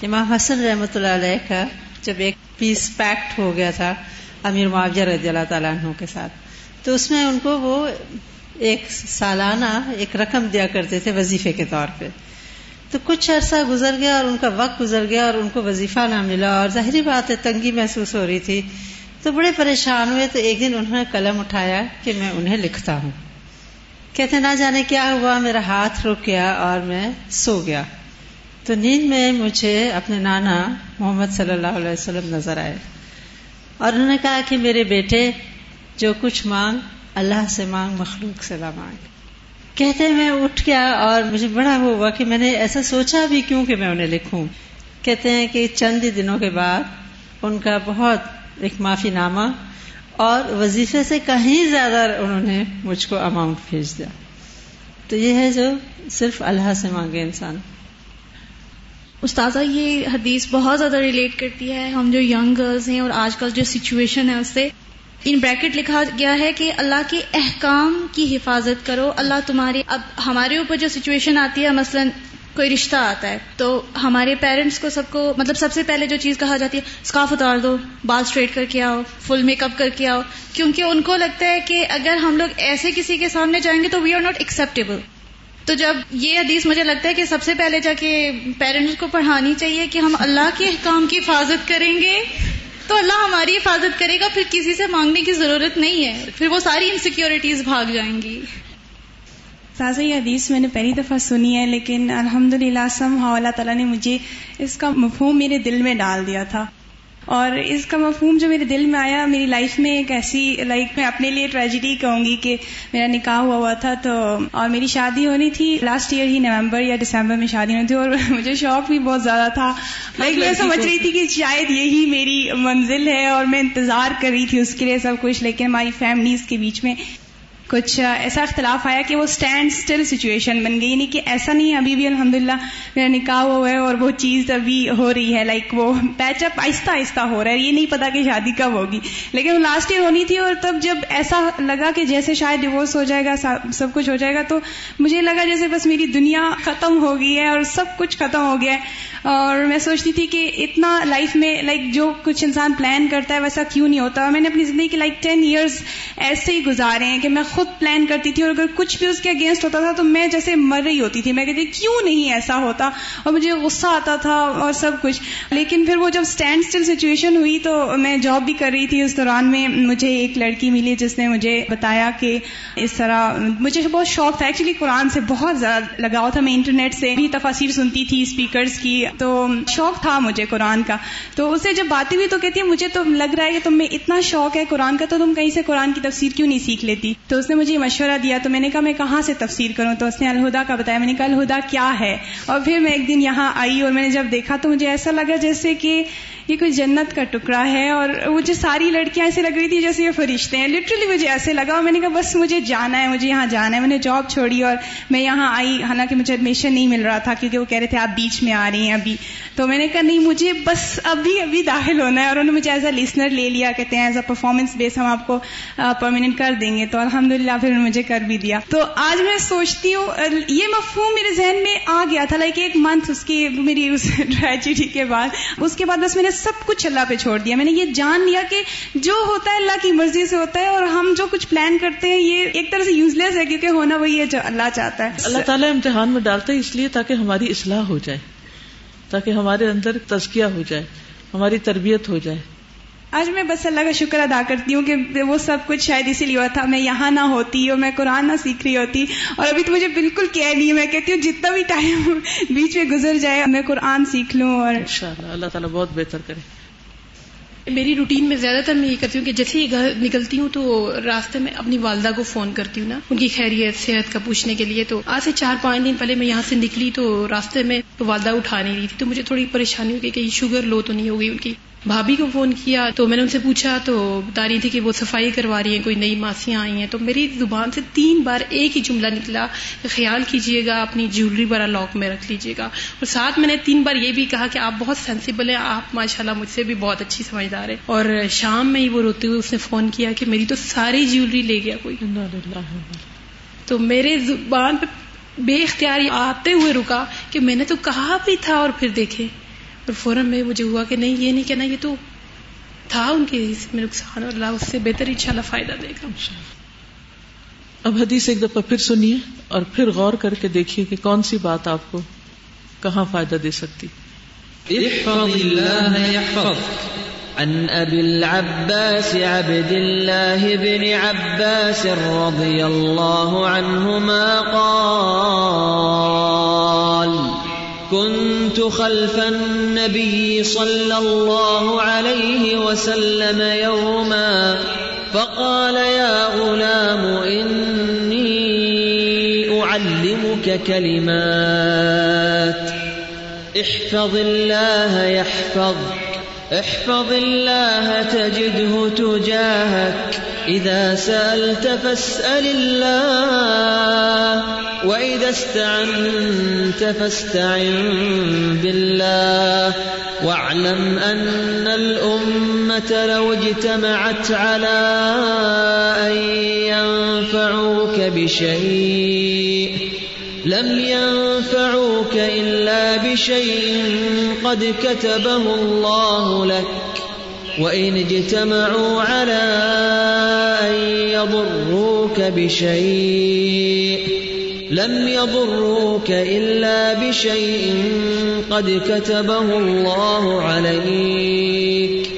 امام حسن رحمۃ اللہ علیہ کا جب ایک پیس پیکٹ ہو گیا تھا امیر معاوضہ رضی اللہ تعالیٰ عنہ کے ساتھ، تو اس میں ان کو وہ ایک سالانہ ایک رقم دیا کرتے تھے وظیفے کے طور پہ۔ تو کچھ عرصہ گزر گیا اور ان کا وقت گزر گیا اور ان کو وظیفہ نہ ملا اور ظاہری بات ہے تنگی محسوس ہو رہی تھی۔ تو بڑے پریشان ہوئے تو ایک دن انہوں نے قلم اٹھایا کہ میں انہیں لکھتا ہوں۔ کہتے نہ جانے کیا ہوا، میرا ہاتھ رک گیا اور میں سو گیا۔ تو نیند میں مجھے اپنے نانا محمد صلی اللہ علیہ وسلم نظر آئے اور انہوں نے کہا کہ میرے بیٹے، جو کچھ مانگ، اللہ سے مانگ، مخلوق سے مانگ۔ کہتے میں اٹھ گیا اور مجھے بڑا وہ ہوا کہ میں نے ایسا سوچا بھی کیوں کہ میں انہیں لکھوں۔ کہتے ہیں کہ چند دنوں کے بعد ان کا بہت ایک معافی نامہ اور وظیفے سے کہیں زیادہ انہوں نے مجھ کو اماؤنٹ بھیج دیا۔ تو یہ ہے جو صرف اللہ سے مانگے انسان۔ استاذہ، یہ حدیث بہت زیادہ ریلیٹ کرتی ہے۔ ہم جو ینگ گرلز ہیں اور آج کل جو سچویشن ہے اس سے ان بریکٹ لکھا گیا ہے کہ اللہ کے احکام کی حفاظت کرو۔ اللہ تمہاری اب ہمارے اوپر جو سچویشن آتی ہے، مثلا کوئی رشتہ آتا ہے، تو ہمارے پیرنٹس کو سب کو مطلب سب سے پہلے جو چیز کہا جاتی ہے اسکارف اتار دو، بال اسٹریٹ کر کے آؤ فل میک اپ کر کے آؤ، کیونکہ ان کو لگتا ہے کہ اگر ہم لوگ ایسے کسی کے سامنے جائیں گے تو وی آر ناٹ ایکسپٹیبل تو جب یہ حدیث مجھے لگتا ہے کہ سب سے پہلے جا کے پیرنٹس کو پڑھانی چاہیے کہ ہم اللہ کے احکام کی حفاظت کریں گے، تو اللہ ہماری حفاظت کرے گا، پھر کسی سے مانگنے کی ضرورت نہیں ہے، پھر وہ ساری انسیکیورٹیز بھاگ جائیں گی۔ تازہ یہ حدیث میں نے پہلی دفعہ سنی ہے لیکن الحمد للہ سم اللہ تعالیٰ نے مجھے اس کا مفہوم میرے دل میں ڈال دیا تھا۔ اور اس کا مفہوم جو میرے دل میں آیا میری لائف میں ایک ایسی لائک میں اپنے لیے ٹریجڈی کہوں گی کہ میرا نکاح ہوا ہوا تھا تو اور میری شادی ہونی تھی لاسٹ ایئر ہی نومبر یا دسمبر میں شادی ہونی تھی اور <laughs> مجھے شوق بھی بہت زیادہ تھا۔ لائک میں سمجھ رہی تھی کہ شاید یہی میری منزل ہے اور میں انتظار کر رہی تھی اس کے لیے سب کچھ لیکن ہماری فیملیز کے بیچ میں کچھ ایسا اختلاف آیا کہ وہ اسٹینڈ اسٹل سچویشن بن گئی یعنی کہ ایسا نہیں ابھی بھی الحمد للہ میرا نکاح ہوا ہے اور وہ چیز ابھی ہو رہی ہے لائک وہ پیچ اپ آہستہ آہستہ ہو رہا ہے، یہ نہیں پتا کہ شادی کب ہوگی۔ لیکن لاسٹ ایئر ہونی تھی اور تب جب ایسا لگا کہ جیسے شاید ڈیوورس ہو جائے گا سب کچھ ہو جائے گا، تو مجھے لگا جیسے بس میری دنیا ختم ہو گئی ہے اور سب کچھ ختم ہو گیا ہے۔ اور میں سوچتی تھی کہ اتنا لائف میں لائک جو کچھ انسان پلان کرتا ہے، ویسا کیوں نہیں ہوتا؟ میں نے اپنی زندگی کے لائک ٹین ایئرس ایسے ہی گزارے ہیں کہ میں خود پلان کرتی تھی اور اگر کچھ بھی اس کے اگینسٹ ہوتا تھا تو میں جیسے مر رہی ہوتی تھی۔ میں کہتی کیوں نہیں ایسا ہوتا؟ اور مجھے غصہ آتا تھا اور سب کچھ۔ لیکن پھر وہ جب اسٹینڈ اسٹل سچویشن ہوئی تو میں جاب بھی کر رہی تھی۔ اس دوران میں مجھے ایک لڑکی ملی جس نے مجھے بتایا کہ اس طرح مجھے بہت شوق تھا۔ ایکچولی قرآن سے بہت زیادہ لگاؤ تھا۔ میں انٹرنیٹ سے بھی تفاصیر سنتی تھی اسپیکرز کی۔ تو شوق تھا مجھے قرآن کا۔ تو اسے جب باتیں ہوئی تو کہتی ہے مجھے تو لگ رہا ہے کہ تم میں اتنا شوق ہے قرآن کا تو تم کہیں سے قرآن کی تفسیر کیوں نہیں سیکھ لیتی؟ تو اس نے مجھے مشورہ دیا تو میں نے کہا میں کہاں سے تفسیر کروں؟ تو اس نے الہدا کا بتایا، میں نے کہا الہدا کیا ہے؟ اور پھر میں ایک دن یہاں آئی اور میں نے جب دیکھا تو مجھے ایسا لگا جیسے کہ یہ کوئی جنت کا ٹکڑا ہے اور مجھے ساری لڑکیاں ایسے لگ رہی تھی جیسے یہ فرشتے ہیں۔ لٹرلی مجھے ایسے لگا اور میں نے کہا، بس مجھے جانا ہے، مجھے یہاں جانا ہے۔ میں نے جاب چھوڑی اور میں یہاں آئی۔ حالانکہ مجھے ایڈمیشن نہیں مل رہا تھا کیونکہ وہ کہہ رہے تھے، آپ بیچ میں آ رہی ہیں ابھی۔ تو میں نے کہا، نہیں، مجھے بس ابھی ابھی داخل ہونا ہے۔ اور انہوں نے مجھے ایز اے لسنر لے لیا، کہتے ہیں ایز اے پرفارمنس بیس ہم آپ کو پرماننٹ کر دیں گے۔ تو الحمد للہ پھر انہوں نے مجھے کر بھی دیا۔ تو آج میں سوچتی ہوں، یہ مفہوم میرے ذہن میں آ گیا تھا لائک ایک منتھ اس کی، میری اس <laughs> ٹریجڈی کے بعد۔ اس کے بعد بس میں نے سب کچھ اللہ پہ چھوڑ دیا۔ میں نے یہ جان لیا کہ جو ہوتا ہے اللہ کی مرضی سے ہوتا ہے اور ہم جو کچھ پلان کرتے ہیں، یہ ایک طرح سے یوز لیس ہے کیونکہ ہونا وہی ہے جو اللہ چاہتا ہے۔ اللہ تعالیٰ امتحان میں ڈالتا ہے اس لیے تاکہ ہماری اصلاح ہو جائے، تاکہ ہمارے اندر تزکیہ ہو جائے، ہماری تربیت ہو جائے۔ آج میں بس اللہ کا شکر ادا کرتی ہوں کہ وہ سب کچھ شاید اسی لیے ہوا تھا میں یہاں نہ ہوتی اور میں قرآن نہ سیکھ رہی ہوتی۔ اور ابھی تو مجھے بالکل کیا نہیں میں کہتی ہوں جتنا بھی ٹائم <laughs> بیچ میں گزر جائے میں قرآن سیکھ لوں اور اللہ تعالیٰ بہت بہتر کرے۔ میری روٹین میں زیادہ تر میں یہ کرتی ہوں کہ جیسے ہی گھر نکلتی ہوں تو راستے میں اپنی والدہ کو فون کرتی ہوں نا۔ ان کی خیریت صحت کا پوچھنے کے لیے تو آج سے چار پانچ دن پہلے میں یہاں سے نکلی تو راستے میں تو والدہ اٹھا نہیں رہی تھی تو مجھے تھوڑی پریشانی ہوئی کہ شوگر لو تو نہیں ہوگی ان کی۔ بھابھی کو فون کیا تو میں نے ان سے پوچھا تو بتا رہی تھی کہ وہ صفائی کروا رہی ہیں، کوئی نئی ماسیاں آئی ہیں۔ تو میری زبان سے تین بار ایک ہی جملہ نکلا کہ خیال کیجیے گا، اپنی جیولری بڑا لاک میں رکھ لیجیے گا۔ اور ساتھ میں نے تین بار یہ بھی کہا کہ آپ بہت سینسیبل ہیں، آپ ماشاء اللہ مجھ سے بھی بہت اچھی سمجھدار ہے اور شام میں ہی وہ روتے ہوئے اس نے فون کیا کہ میری تو ساری جیولری لے گیا کوئی۔ تو میرے زبان پہ بے اختیار آتے ہوئے رکا کہ میں نے تو کہا بھی تھا اور پھر دیکھے۔ اور فوراً میں مجھے ہوا کہ نہیں یہ نہیں کہنا یہ تو تھا ان کے میں نقصان اور اللہ اس سے بہتر ان شاء اللہ فائدہ دے گا۔ اب حدیث ایک دفعہ پھر سنیے اور پھر غور کر کے دیکھیے کہ کون سی بات آپ کو کہاں فائدہ دے سکتی۔ احفظ اللہ عن ابی العباس عبد اللہ بن عباس رضی اللہ عنہما قال كنت خلف النبي صلى الله عليه وسلم يوما فقال يا غلام إني أعلمك كلمات. احفظ الله يحفظك، احفظ الله تجده تجاهك. إذا سألت فاسأل الله، وإذا استعنت فاستعن بالله. واعلم أن الأمة لو اجتمعت على أن ينفعوك بشيء، لم ينفعوك إلا بشيء قد كتبه الله لك. وإن اجتمعوا على أن يضروك بشيء لم يضروك إلا بشيء قد كتبه الله عليك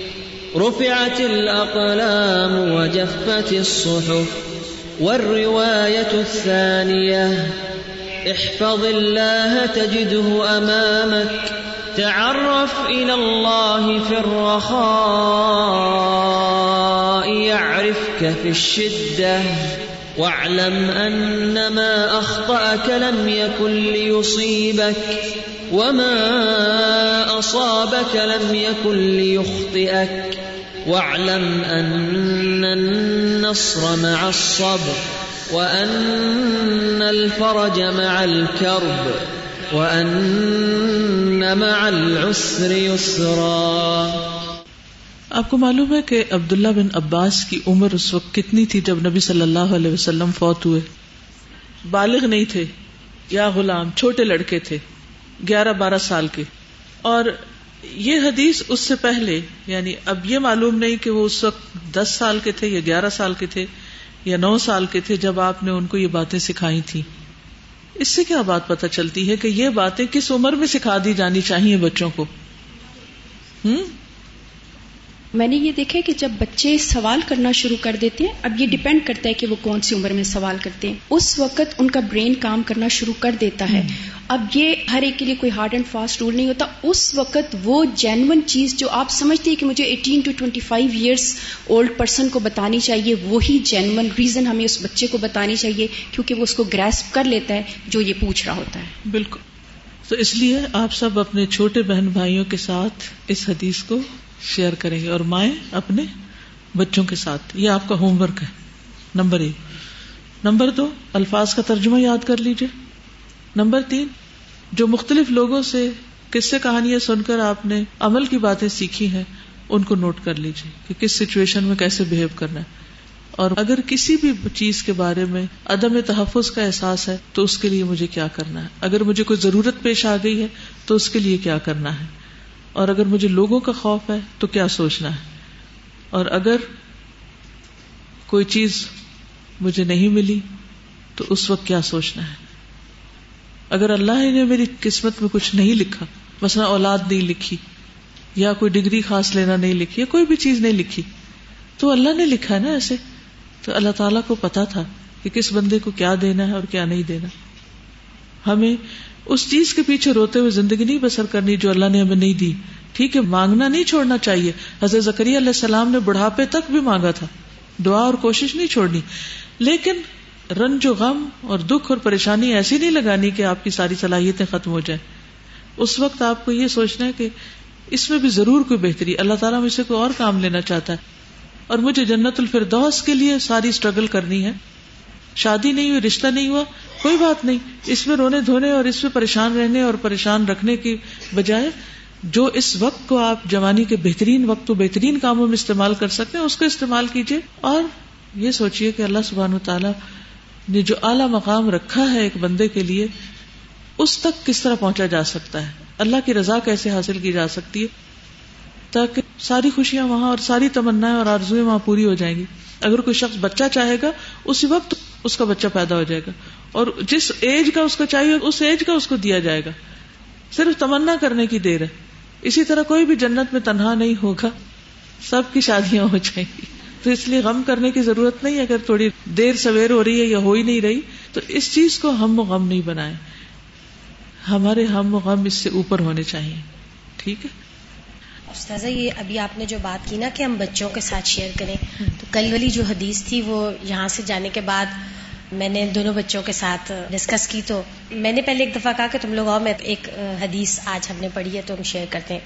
رفعت الأقلام وجفت الصحف والرواية الثانية احفظ الله تجده أمامك تعرف إلى الله في الرخاء، يعرفك في الشدة. واعلم أن ما أخطأك لم يكن ليصيبك، وما أصابك لم يكن ليخطئك. واعلم أن النصر مع الصبر، وأن الفرج مع الكرب. وأن مع العسر يسرا آپ کو معلوم ہے کہ عبداللہ بن عباس کی عمر اس وقت کتنی تھی جب نبی صلی اللہ علیہ وسلم فوت ہوئے؟ بالغ نہیں تھے، یا غلام، چھوٹے لڑکے تھے، گیارہ بارہ سال کے۔ اور یہ حدیث اس سے پہلے یعنی اب یہ معلوم نہیں کہ وہ اس وقت دس سال کے تھے یا گیارہ سال کے تھے یا نو سال کے تھے، جب آپ نے ان کو یہ باتیں سکھائی تھی اس سے کیا بات پتہ چلتی ہے کہ یہ باتیں کس عمر میں سکھا دی جانی چاہیے بچوں کو؟ ہوں میں نے یہ دیکھا کہ جب بچے سوال کرنا شروع کر دیتے ہیں، اب یہ ڈپینڈ کرتا ہے کہ وہ کون سی عمر میں سوال کرتے ہیں۔ اس وقت ان کا برین کام کرنا شروع کر دیتا ہے۔ اب یہ ہر ایک کے لیے کوئی ہارڈ اینڈ فاسٹ رول نہیں ہوتا۔ اس وقت وہ جینون چیز جو آپ سمجھتے ہیں کہ مجھے eighteen to twenty five years old person کو بتانی چاہیے، وہی جینون ریزن ہمیں اس بچے کو بتانی چاہیے کیونکہ وہ اس کو گریسپ کر لیتا ہے جو یہ پوچھ رہا ہوتا ہے۔ بالکل۔ تو اس لیے آپ سب اپنے چھوٹے بہن بھائیوں کے ساتھ اس حدیث کو شیئر کریں گے اور مائیں اپنے بچوں کے ساتھ۔ یہ آپ کا ہوم ورک ہے۔ نمبر ایک۔ نمبر دو، الفاظ کا ترجمہ یاد کر لیجیے نمبر تین، جو مختلف لوگوں سے کس سے کہانیاں سن کر آپ نے عمل کی باتیں سیکھی ہیں، ان کو نوٹ کر لیجیے کہ کس سچویشن میں کیسے بہیو کرنا ہے۔ اور اگر کسی بھی چیز کے بارے میں عدم تحفظ کا احساس ہے، تو اس کے لیے مجھے کیا کرنا ہے؟ اگر مجھے کوئی ضرورت پیش آ گئی ہے، تو اس کے لیے کیا کرنا ہے؟ اور اگر مجھے لوگوں کا خوف ہے تو کیا سوچنا ہے؟ اور اگر کوئی چیز مجھے نہیں ملی تو اس وقت کیا سوچنا ہے؟ اگر اللہ نے میری قسمت میں کچھ نہیں لکھا، مثلا اولاد نہیں لکھی، یا کوئی ڈگری خاص لینا نہیں لکھی، یا کوئی بھی چیز نہیں لکھی، تو اللہ نے لکھا ہے نا ایسے؟ تو اللہ تعالیٰ کو پتا تھا کہ کس بندے کو کیا دینا ہے اور کیا نہیں دینا۔ ہمیں اس چیز کے پیچھے روتے ہوئے زندگی نہیں بسر کرنی جو اللہ نے ہمیں نہیں دی۔ ٹھیک ہے، مانگنا نہیں چھوڑنا چاہیے۔ حضرت زکری علیہ السلام نے بڑھاپے تک بھی مانگا تھا۔ دعا اور کوشش نہیں چھوڑنی۔ لیکن رنج و غم اور دکھ اور پریشانی ایسی نہیں لگانی کہ آپ کی ساری صلاحیتیں ختم ہو جائیں۔ اس وقت آپ کو یہ سوچنا ہے کہ اس میں بھی ضرور کوئی بہتری۔ اللہ تعالیٰ مجھ سے کوئی اور کام لینا چاہتا ہے۔ اور مجھے جنت الفردوس کے لیے ساری اسٹرگل کرنی ہے۔ شادی نہیں ہوئی، رشتہ نہیں ہوا۔ کوئی بات نہیں۔ اس میں رونے دھونے اور اس میں پریشان رہنے اور پریشان رکھنے کی بجائے جو اس وقت کو آپ جوانی کے بہترین وقت کو بہترین کاموں میں استعمال کر سکتے ہیں، اس کو استعمال کیجیے اور یہ سوچیے کہ اللہ سبحان تعالیٰ نے جو اعلی مقام رکھا ہے ایک بندے کے لیے، اس تک کس طرح پہنچا جا سکتا ہے؟ اللہ کی رضا کیسے حاصل کی جا سکتی ہے؟ تاکہ ساری خوشیاں وہاں اور ساری تمنا اور آرزویں وہاں پوری ہو جائیں گی۔ اگر کوئی شخص بچہ چاہے گا، اسی وقت اس کا بچہ پیدا ہو جائے گا۔ اور جس ایج کا اس کو چاہیے، اس ایج کا اس کو دیا جائے گا۔ صرف تمنا کرنے کی دیر ہے۔ اسی طرح کوئی بھی جنت میں تنہا نہیں ہوگا۔ سب کی شادیاں ہو جائیں گی۔ تو اس لیے غم کرنے کی ضرورت نہیں، اگر تھوڑی دیر سویر ہو رہی ہے یا ہو ہی نہیں رہی، تو اس چیز کو ہم و غم نہیں بنائے ہمارے ہم و غم اس سے اوپر ہونے چاہیے۔ ٹھیک ہے؟ استاذہ، یہ ابھی آپ نے جو بات کی نا کہ ہم بچوں کے ساتھ شیئر کریں، تو کل والی جو حدیث تھی، وہ یہاں سے جانے کے بعد میں نے دونوں بچوں کے ساتھ ڈسکس کی تو میں نے پہلے ایک دفعہ کہا کہ تم لوگ آؤ، میں ایک حدیث آج ہم نے پڑھی ہے تو ہم شیئر کرتے ہیں۔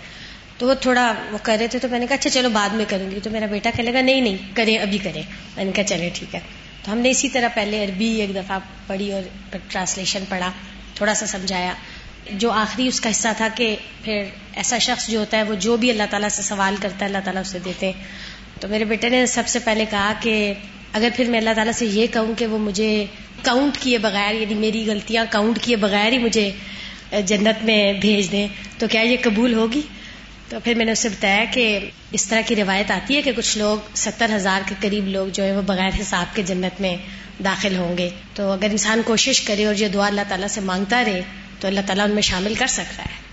تو وہ تھوڑا وہ کر رہے تھے تو میں نے کہا اچھا چلو بعد میں کروں گی۔ تو میرا بیٹا کہنے لگا، نہیں نہیں، کریں، ابھی کریں۔ میں نے کہا چلے ٹھیک ہے۔ تو ہم نے اسی طرح پہلے عربی ایک دفعہ پڑھی اور ٹرانسلیشن پڑھا، تھوڑا سا سمجھایا۔ جو آخری اس کا حصہ تھا کہ پھر ایسا شخص جو ہوتا ہے، وہ جو بھی اللہ تعالیٰ سے سوال کرتا ہے، اللہ تعالیٰ اسے دیتے تو میرے بیٹے نے سب سے پہلے کہا کہ اگر پھر میں اللہ تعالیٰ سے یہ کہوں کہ وہ مجھے کاؤنٹ کیے بغیر یعنی میری غلطیاں کاؤنٹ کیے بغیر ہی مجھے جنت میں بھیج دیں، تو کیا یہ قبول ہوگی؟ تو پھر میں نے اسے بتایا کہ اس طرح کی روایت آتی ہے کہ کچھ لوگ ستر ہزار کے قریب لوگ جو ہے وہ بغیر حساب کے جنت میں داخل ہوں گے۔ تو اگر انسان کوشش کرے اور یہ دعا اللہ تعالیٰ سے مانگتا رہے، تو اللہ تعالیٰ ان میں شامل کر سکتا ہے۔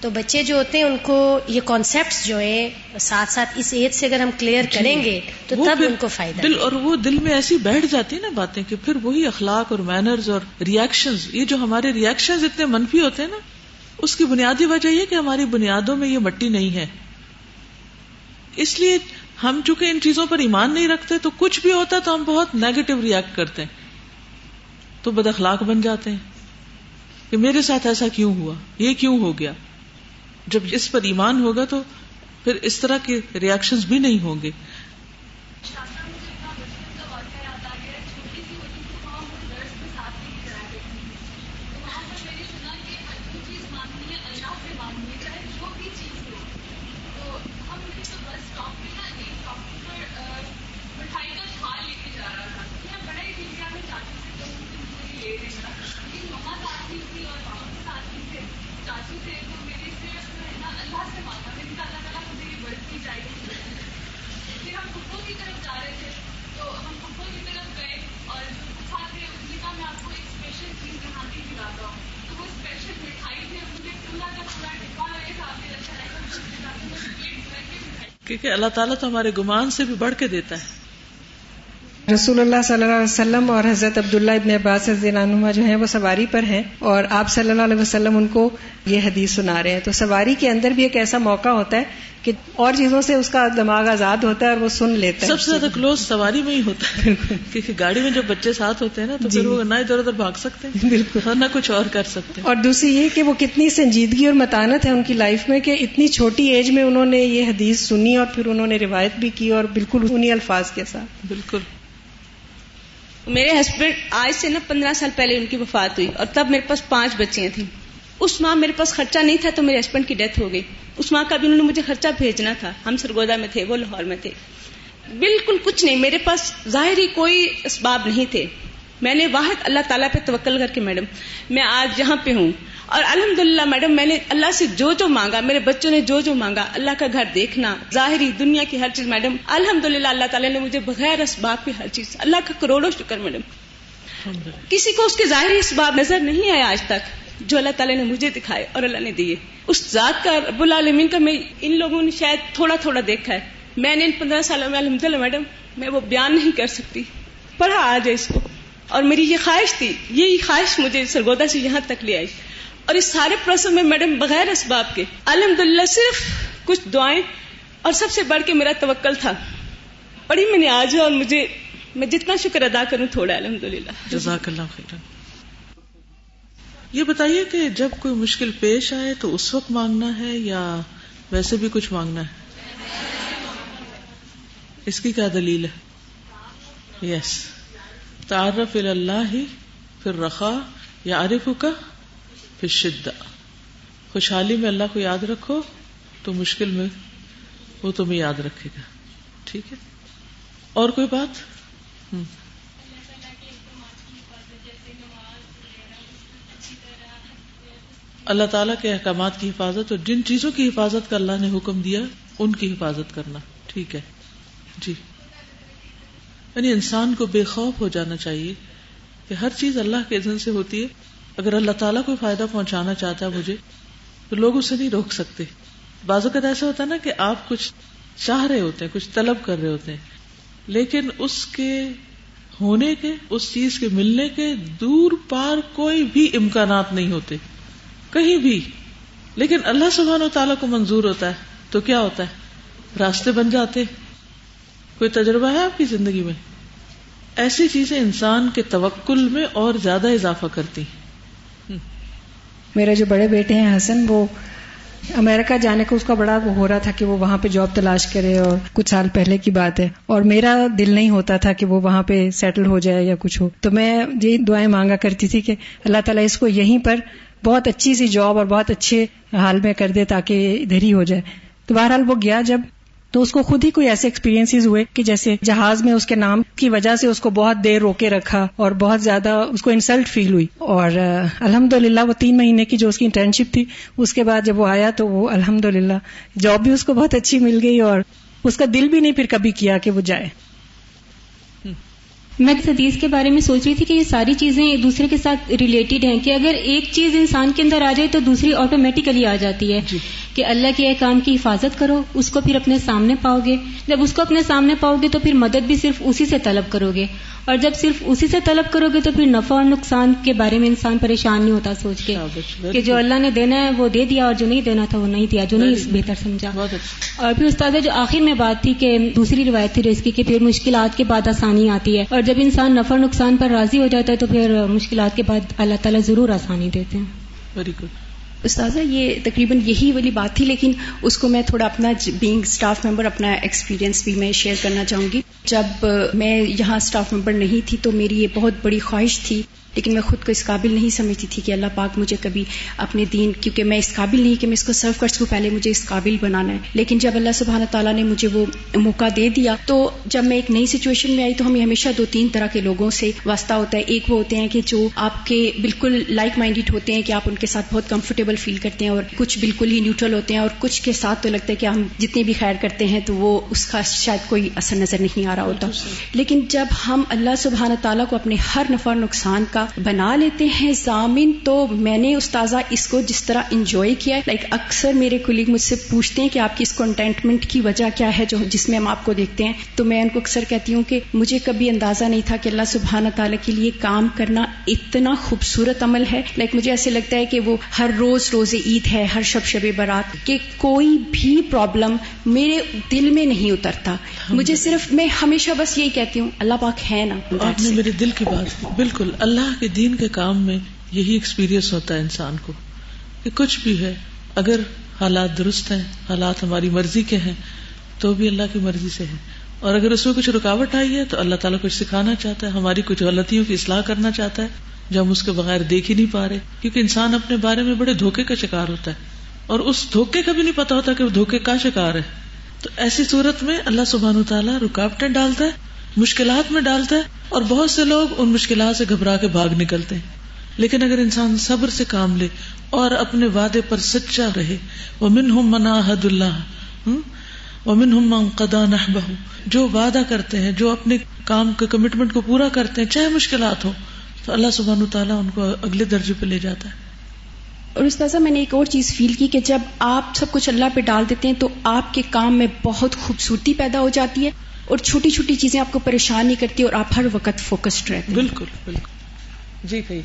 تو بچے جو ہوتے ہیں ان کو یہ کانسیپٹ جو ہے ساتھ ساتھ اس ایج سے اگر ہم کلیئر جی، کریں گے تو تب ان کو فائدہ دل اور وہ دل میں ایسی بیٹھ جاتی ہے نا باتیں کہ پھر وہی اخلاق اور مینرز اور ریئیکشن یہ جو ہمارے ریئیکشن اتنے منفی ہوتے ہیں نا اس کی بنیادی وجہ یہ کہ ہماری بنیادوں میں یہ مٹی نہیں ہے۔ اس لیے ہم چونکہ ان چیزوں پر ایمان نہیں رکھتے تو کچھ بھی ہوتا تو ہم بہت نیگیٹو ریئیکٹ کرتے ہیں۔ تو بد اخلاق بن جاتے ہیں۔ کہ میرے ساتھ ایسا کیوں ہوا؟ یہ کیوں ہو گیا؟ جب اس پر ایمان ہوگا تو پھر اس طرح کے ریئیکشن بھی نہیں ہوں گے۔ کہ اللہ تعالیٰ تو ہمارے گمان سے بھی بڑھ کے دیتا ہے۔ رسول اللہ صلی اللہ علیہ وسلم اور حضرت عبداللہ ابن عباس عنما جو ہیں وہ سواری پر ہیں اور آپ صلی اللہ علیہ وسلم ان کو یہ حدیث سنا رہے ہیں۔ تو سواری کے اندر بھی ایک ایسا موقع ہوتا ہے کہ اور چیزوں سے اس کا دماغ آزاد ہوتا ہے اور وہ سن لیتا ہے سب سے زیادہ کلوز سواری میں ہی ہوتا ہے۔ کیونکہ گاڑی میں جب بچے ساتھ ہوتے ہیں نا تو پھر جی۔ وہ نہ ادھر ادھر بھاگ سکتے ہیں بالکل۔ نہ کچھ اور کر سکتے ہیں۔ اور دوسری یہ کہ وہ کتنی سنجیدگی اور متانت ہے ان کی لائف میں کہ اتنی چھوٹی ایج میں انہوں نے یہ حدیث سنی اور پھر انہوں نے روایت بھی کی اور بالکل انہیں الفاظ کے ساتھ۔ بالکل۔ میرے ہسبینڈ آج سے نا پندرہ سال پہلے ان کی وفات ہوئی اور تب میرے پاس پانچ بچیاں تھیں۔ اس ماں میرے پاس خرچہ نہیں تھا تو میرے ہسبینڈ کی ڈیتھ ہو گئی۔ اس ماں کا بھی انہوں نے مجھے خرچہ بھیجنا تھا۔ ہم سرگودا میں تھے، وہ لاہور میں تھے۔ بالکل کچھ نہیں، میرے پاس ظاہری کوئی اسباب نہیں تھے۔ میں نے واحد اللہ تعالیٰ پہ توکل کر کے میڈم میں آج یہاں پہ ہوں اور الحمد للہ میڈم میں نے اللہ سے جو جو مانگا میرے بچوں نے جو جو مانگا اللہ کا گھر دیکھنا ظاہری دنیا کی ہر چیز میڈم الحمد للہ اللہ تعالیٰ نے مجھے بغیر اسباب کی ہر چیز اللہ کا کروڑوں شکر میڈم کسی کو اس کے ظاہری اسباب نظر نہیں آیا آج تک جو اللہ تعالیٰ نے مجھے دکھائے اور اللہ نے دیے اس ذات کا رب العالمین کا میں ان لوگوں نے شاید تھوڑا تھوڑا دیکھا ہے میں نے ان پندرہ سالوں میں الحمد للہ میڈم میں وہ بیان نہیں کر سکتی پڑھا آ جائے اس کو اور میری یہ خواہش تھی، یہی خواہش مجھے سرگودا سے یہاں تک لے آئی۔ اور اس سارے پروسیس میں میڈم بغیر اسباب کے الحمد للہ صرف کچھ دعائیں اور سب سے بڑھ کے میرا توکل تھا۔ پڑھی میں نے آج اور مجھے، میں جتنا شکر ادا کروں، تھوڑا الحمد للہ جزاک اللہ خیر یہ بتائیے کہ جب کوئی مشکل پیش آئے تو اس وقت مانگنا ہے یا ویسے بھی کچھ مانگنا ہے؟ اس کی کیا دلیل ہے؟ یس تعارف اللہ ہی پھر رخا یا عارف کا پھر شدہ خوشحالی میں اللہ کو یاد رکھو تو مشکل میں وہ تمہیں یاد رکھے گا۔ ٹھیک ہے؟ اور کوئی بات؟ اللہ تعالیٰ کے احکامات کی حفاظت اور جن چیزوں کی حفاظت کا اللہ نے حکم دیا، ان کی حفاظت کرنا۔ ٹھیک ہے؟ جی۔ یعنی انسان کو بے خوف ہو جانا چاہیے کہ ہر چیز اللہ کے عزن سے ہوتی ہے۔ اگر اللہ تعالیٰ کوئی فائدہ پہنچانا چاہتا ہے مجھے، تو لوگ اسے نہیں روک سکتے۔ بعض اوقات ایسا ہوتا ہے نا کہ آپ کچھ چاہ رہے ہوتے ہیں، کچھ طلب کر رہے ہوتے ہیں، لیکن اس کے ہونے کے، اس چیز کے ملنے کے دور پار کوئی بھی امکانات نہیں ہوتے۔ کہیں بھی۔ لیکن اللہ سبحانہ و تعالیٰ کو منظور ہوتا ہے تو کیا ہوتا ہے؟ راستے بن جاتے کوئی تجربہ ہے آپ کی زندگی میں؟ ایسی چیزیں انسان کے توکل میں اور زیادہ اضافہ کرتی میرے جو بڑے بیٹے ہیں حسن، وہ امریکہ جانے کا اس کا بڑا ہو رہا تھا کہ وہ وہاں پہ جاب تلاش کرے اور کچھ سال پہلے کی بات ہے۔ اور میرا دل نہیں ہوتا تھا کہ وہ وہاں پہ سیٹل ہو جائے یا کچھ ہو۔ تو میں یہ دعائیں مانگا کرتی تھی کہ اللہ تعالیٰ اس کو یہیں پر بہت اچھی سی جاب اور بہت اچھے حال میں کر دے تاکہ ادھر ہی ہو جائے۔ تو بہرحال وہ گیا جب تو اس کو خود ہی کوئی ایسے ایکسپیرینس ہوئے کہ جیسے جہاز میں اس کے نام کی وجہ سے اس کو بہت دیر روکے رکھا اور بہت زیادہ اس کو انسلٹ فیل ہوئی اور الحمد للہ وہ تین مہینے کی جو اس کی انٹرنشپ تھی، اس کے بعد جب وہ آیا تو وہ الحمد للہ جاب بھی اس کو بہت اچھی مل گئی اور اس کا دل بھی نہیں پھر کبھی کیا کہ وہ جائے۔ میں اس حدیث کے بارے میں سوچ رہی تھی کہ یہ ساری چیزیں ایک دوسرے کے ساتھ ریلیٹڈ ہیں کہ اگر ایک چیز انسان کے اندر آ جائے تو دوسری آٹومیٹیکلی آ جاتی ہے جی۔ کہ اللہ کے احکام کی حفاظت کرو اس کو پھر اپنے سامنے پاؤ گے جب اس کو اپنے سامنے پاؤ گے تو پھر مدد بھی صرف اسی سے طلب کرو گے اور جب صرف اسی سے طلب کرو گے تو پھر نفع اور نقصان کے بارے میں انسان پریشان نہیں ہوتا سوچ کے کہ جو اللہ نے دینا ہے وہ دے دیا اور جو نہیں دینا تھا وہ نہیں دیا جو نہیں بہتر سمجھا۔ اور پھر استاد جو آخر میں بات تھی کہ دوسری روایت تھی رزق کی پھر مشکلات کے بعد آسانی آتی ہے۔ اور جب انسان نفع اور نقصان پر راضی ہو جاتا ہے تو پھر مشکلات کے بعد اللہ تعالیٰ ضرور آسانی دیتے ہیں۔ ویری گڈ استاذہ، یہ تقریباً یہی والی بات تھی، لیکن اس کو میں تھوڑا اپنا بینگ اسٹاف ممبر اپنا ایکسپیرینس بھی میں شیئر کرنا چاہوں گی۔ جب میں یہاں اسٹاف ممبر نہیں تھی تو میری یہ بہت بڑی خواہش تھی لیکن میں خود کو اس قابل نہیں سمجھتی تھی کہ اللہ پاک مجھے کبھی اپنے دین کیونکہ میں اس قابل نہیں کہ میں اس کو سرو کر سکوں پہلے مجھے اس قابل بنانا ہے۔ لیکن جب اللہ سبحانہ تعالیٰ نے مجھے وہ موقع دے دیا تو جب میں ایک نئی سچویشن میں آئی تو ہمیں ہمیشہ دو تین طرح کے لوگوں سے واسطہ ہوتا ہے۔ ایک وہ ہوتے ہیں کہ جو آپ کے بالکل لائک مائنڈیڈ ہوتے ہیں کہ آپ ان کے ساتھ بہت کمفرٹیبل فیل کرتے ہیں اور کچھ بالکل ہی نیوٹرل ہوتے ہیں اور کچھ کے ساتھ تو لگتا ہے کہ ہم جتنی بھی خیر کرتے ہیں تو وہ اس کا شاید کوئی اثر نظر نہیں آ رہا ہوتا۔ لیکن جب ہم اللہ سبحانہ تعالیٰ کو اپنے ہر نفع نقصان کا کا بنا لیتے ہیں ضامن تو میں نے استاذہ اس کو جس طرح انجوائے کیا ہے لائک اکثر میرے کلیگ مجھ سے پوچھتے ہیں کہ آپ کی اس کنٹینٹمنٹ کی وجہ کیا ہے جو جس میں ہم آپ کو دیکھتے ہیں؟ تو میں ان کو اکثر کہتی ہوں کہ مجھے کبھی اندازہ نہیں تھا کہ اللہ سبحانہ تعالیٰ کے لیے کام کرنا اتنا خوبصورت عمل ہے۔ لائک مجھے ایسے لگتا ہے کہ وہ ہر روز روز عید ہے ہر شب شب برات کہ کوئی بھی پرابلم میرے دل میں نہیں اترتا۔ مجھے صرف میں ہمیشہ بس یہی کہتی ہوں اللہ پاک ہے نا۔ آپ نے میرے دل کی بات بالکل اللہ اللہ کے دین کے کام میں یہی ایکسپیرئنس ہوتا ہے انسان کو کہ کچھ بھی ہے، اگر حالات درست ہیں، حالات ہماری مرضی کے ہیں، تو بھی اللہ کی مرضی سے ہے اور اگر اس میں کچھ رکاوٹ آئی ہے، تو اللہ تعالیٰ کچھ سکھانا چاہتا ہے، ہماری کچھ غلطیوں کی اصلاح کرنا چاہتا ہے، جو ہم اس کے بغیر دیکھ ہی نہیں پا رہے۔ کیونکہ انسان اپنے بارے میں بڑے دھوکے کا شکار ہوتا ہے۔ اور اس دھوکے کا بھی نہیں پتا ہوتا کہ وہ دھوکے کا شکار ہے۔ تو ایسی صورت میں اللہ سبحان تعالیٰ رکاوٹیں ڈالتا ہے مشکلات میں ڈالتا ہے اور بہت سے لوگ ان مشکلات سے گھبرا کے بھاگ نکلتے ہیں۔ لیکن اگر انسان صبر سے کام لے اور اپنے وعدے پر سچا رہے وہ من ہوں منا حد اللہ وہ من ہوں قدا نہ بہو جو وعدہ کرتے ہیں، جو اپنے کام کے کمٹمنٹ کو پورا کرتے ہیں، چاہے مشکلات ہو تو اللہ سبحان تعالیٰ ان کو اگلے درجے پہ لے جاتا ہے۔ اور استاذہ، میں نے ایک اور چیز فیل کی کہ جب آپ سب کچھ اللہ پہ ڈال دیتے ہیں، تو آپ کے کام میں بہت خوبصورتی پیدا ہو جاتی ہے۔ اور چھوٹی چھوٹی چیزیں آپ کو پریشان نہیں کرتی اور آپ ہر وقت فوکسڈ رہتے بالکل بالکل۔ جی کہی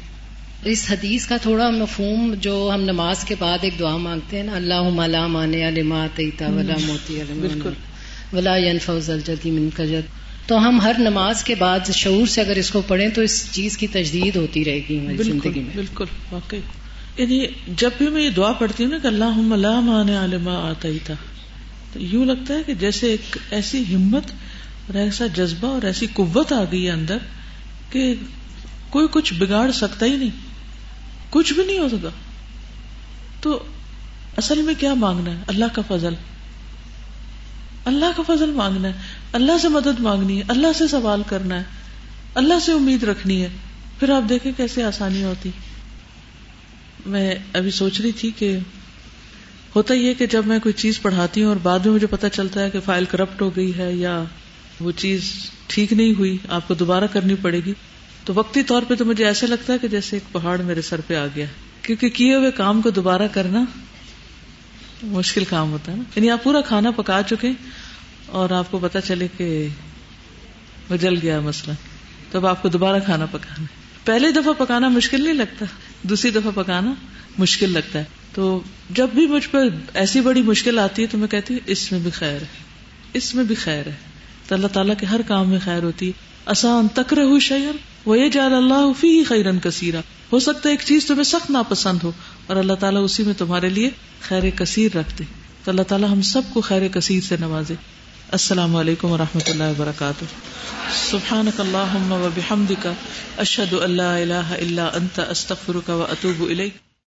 اس حدیث کا تھوڑا مفہوم جو ہم نماز کے بعد ایک دعا مانگتے ہیں نا اللہ ملا مانے علما تیتا ولا موتی بالکل۔ ولا ينفوز الجدی من کجد تو ہم ہر نماز کے بعد شعور سے اگر اس کو پڑھیں تو اس چیز کی تجدید ہوتی رہے گی ہماری زندگی میں۔ بالکل واقعی۔ یعنی جب بھی میں یہ دعا پڑھتی ہوں نا کہ اللہ لا مان علما آتا ہی تھا تو یوں لگتا ہے کہ جیسے ایک ایسی ہمت اور ایسا جذبہ اور ایسی قوت آ گئی ہے اندر کہ کوئی کچھ بگاڑ سکتا ہی نہیں، کچھ بھی نہیں ہو سکا۔ تو اصل میں کیا مانگنا ہے؟ اللہ کا فضل۔ اللہ کا فضل مانگنا ہے۔ اللہ سے مدد مانگنی ہے، اللہ سے سوال کرنا ہے۔ اللہ سے امید رکھنی ہے۔ پھر آپ دیکھیں کیسے آسانی ہوتی۔ میں ابھی سوچ رہی تھی کہ ہوتا یہ کہ جب میں کوئی چیز پڑھاتی ہوں اور بعد میں مجھے پتا چلتا ہے کہ فائل کرپٹ ہو گئی ہے یا وہ چیز ٹھیک نہیں ہوئی، آپ کو دوبارہ کرنی پڑے گی۔ تو وقتی طور پہ تو مجھے ایسا لگتا ہے کہ جیسے ایک پہاڑ میرے سر پہ آ گیا۔ کیونکہ کیے ہوئے کام کو دوبارہ کرنا مشکل کام ہوتا ہے نا۔ یعنی آپ پورا کھانا پکا چکے اور آپ کو پتا چلے کہ وہ جل گیا مسئلہ۔ تب آپ کو دوبارہ کھانا پکانا پہلے دفعہ پکانا مشکل نہیں لگتا، دوسری دفعہ پکانا مشکل لگتا ہے۔ تو جب بھی مجھ پہ ایسی بڑی مشکل آتی ہے تو میں کہتی ہوں، اس میں بھی خیر ہے۔ اس میں بھی خیر ہے۔ تو اللہ تعالیٰ کے ہر کام میں خیر ہوتی ہے۔ آسان تکر ہو شعر وہ یہ جال اللہ فی خیرن کثیرہ ہو سکتا ہے ایک چیز تمہیں سخت ناپسند ہو، اور اللہ تعالیٰ اسی میں تمہارے لیے خیر کثیر رکھ دے تو اللہ تعالیٰ ہم سب کو خیر کثیر سے نوازے۔ السلام علیکم و رحمۃ اللہ وبرکاتہ۔ سبحان اللہ و بحمد کا اشد اللہ اللہ اللہ انت استفر کا و اطوب علیہ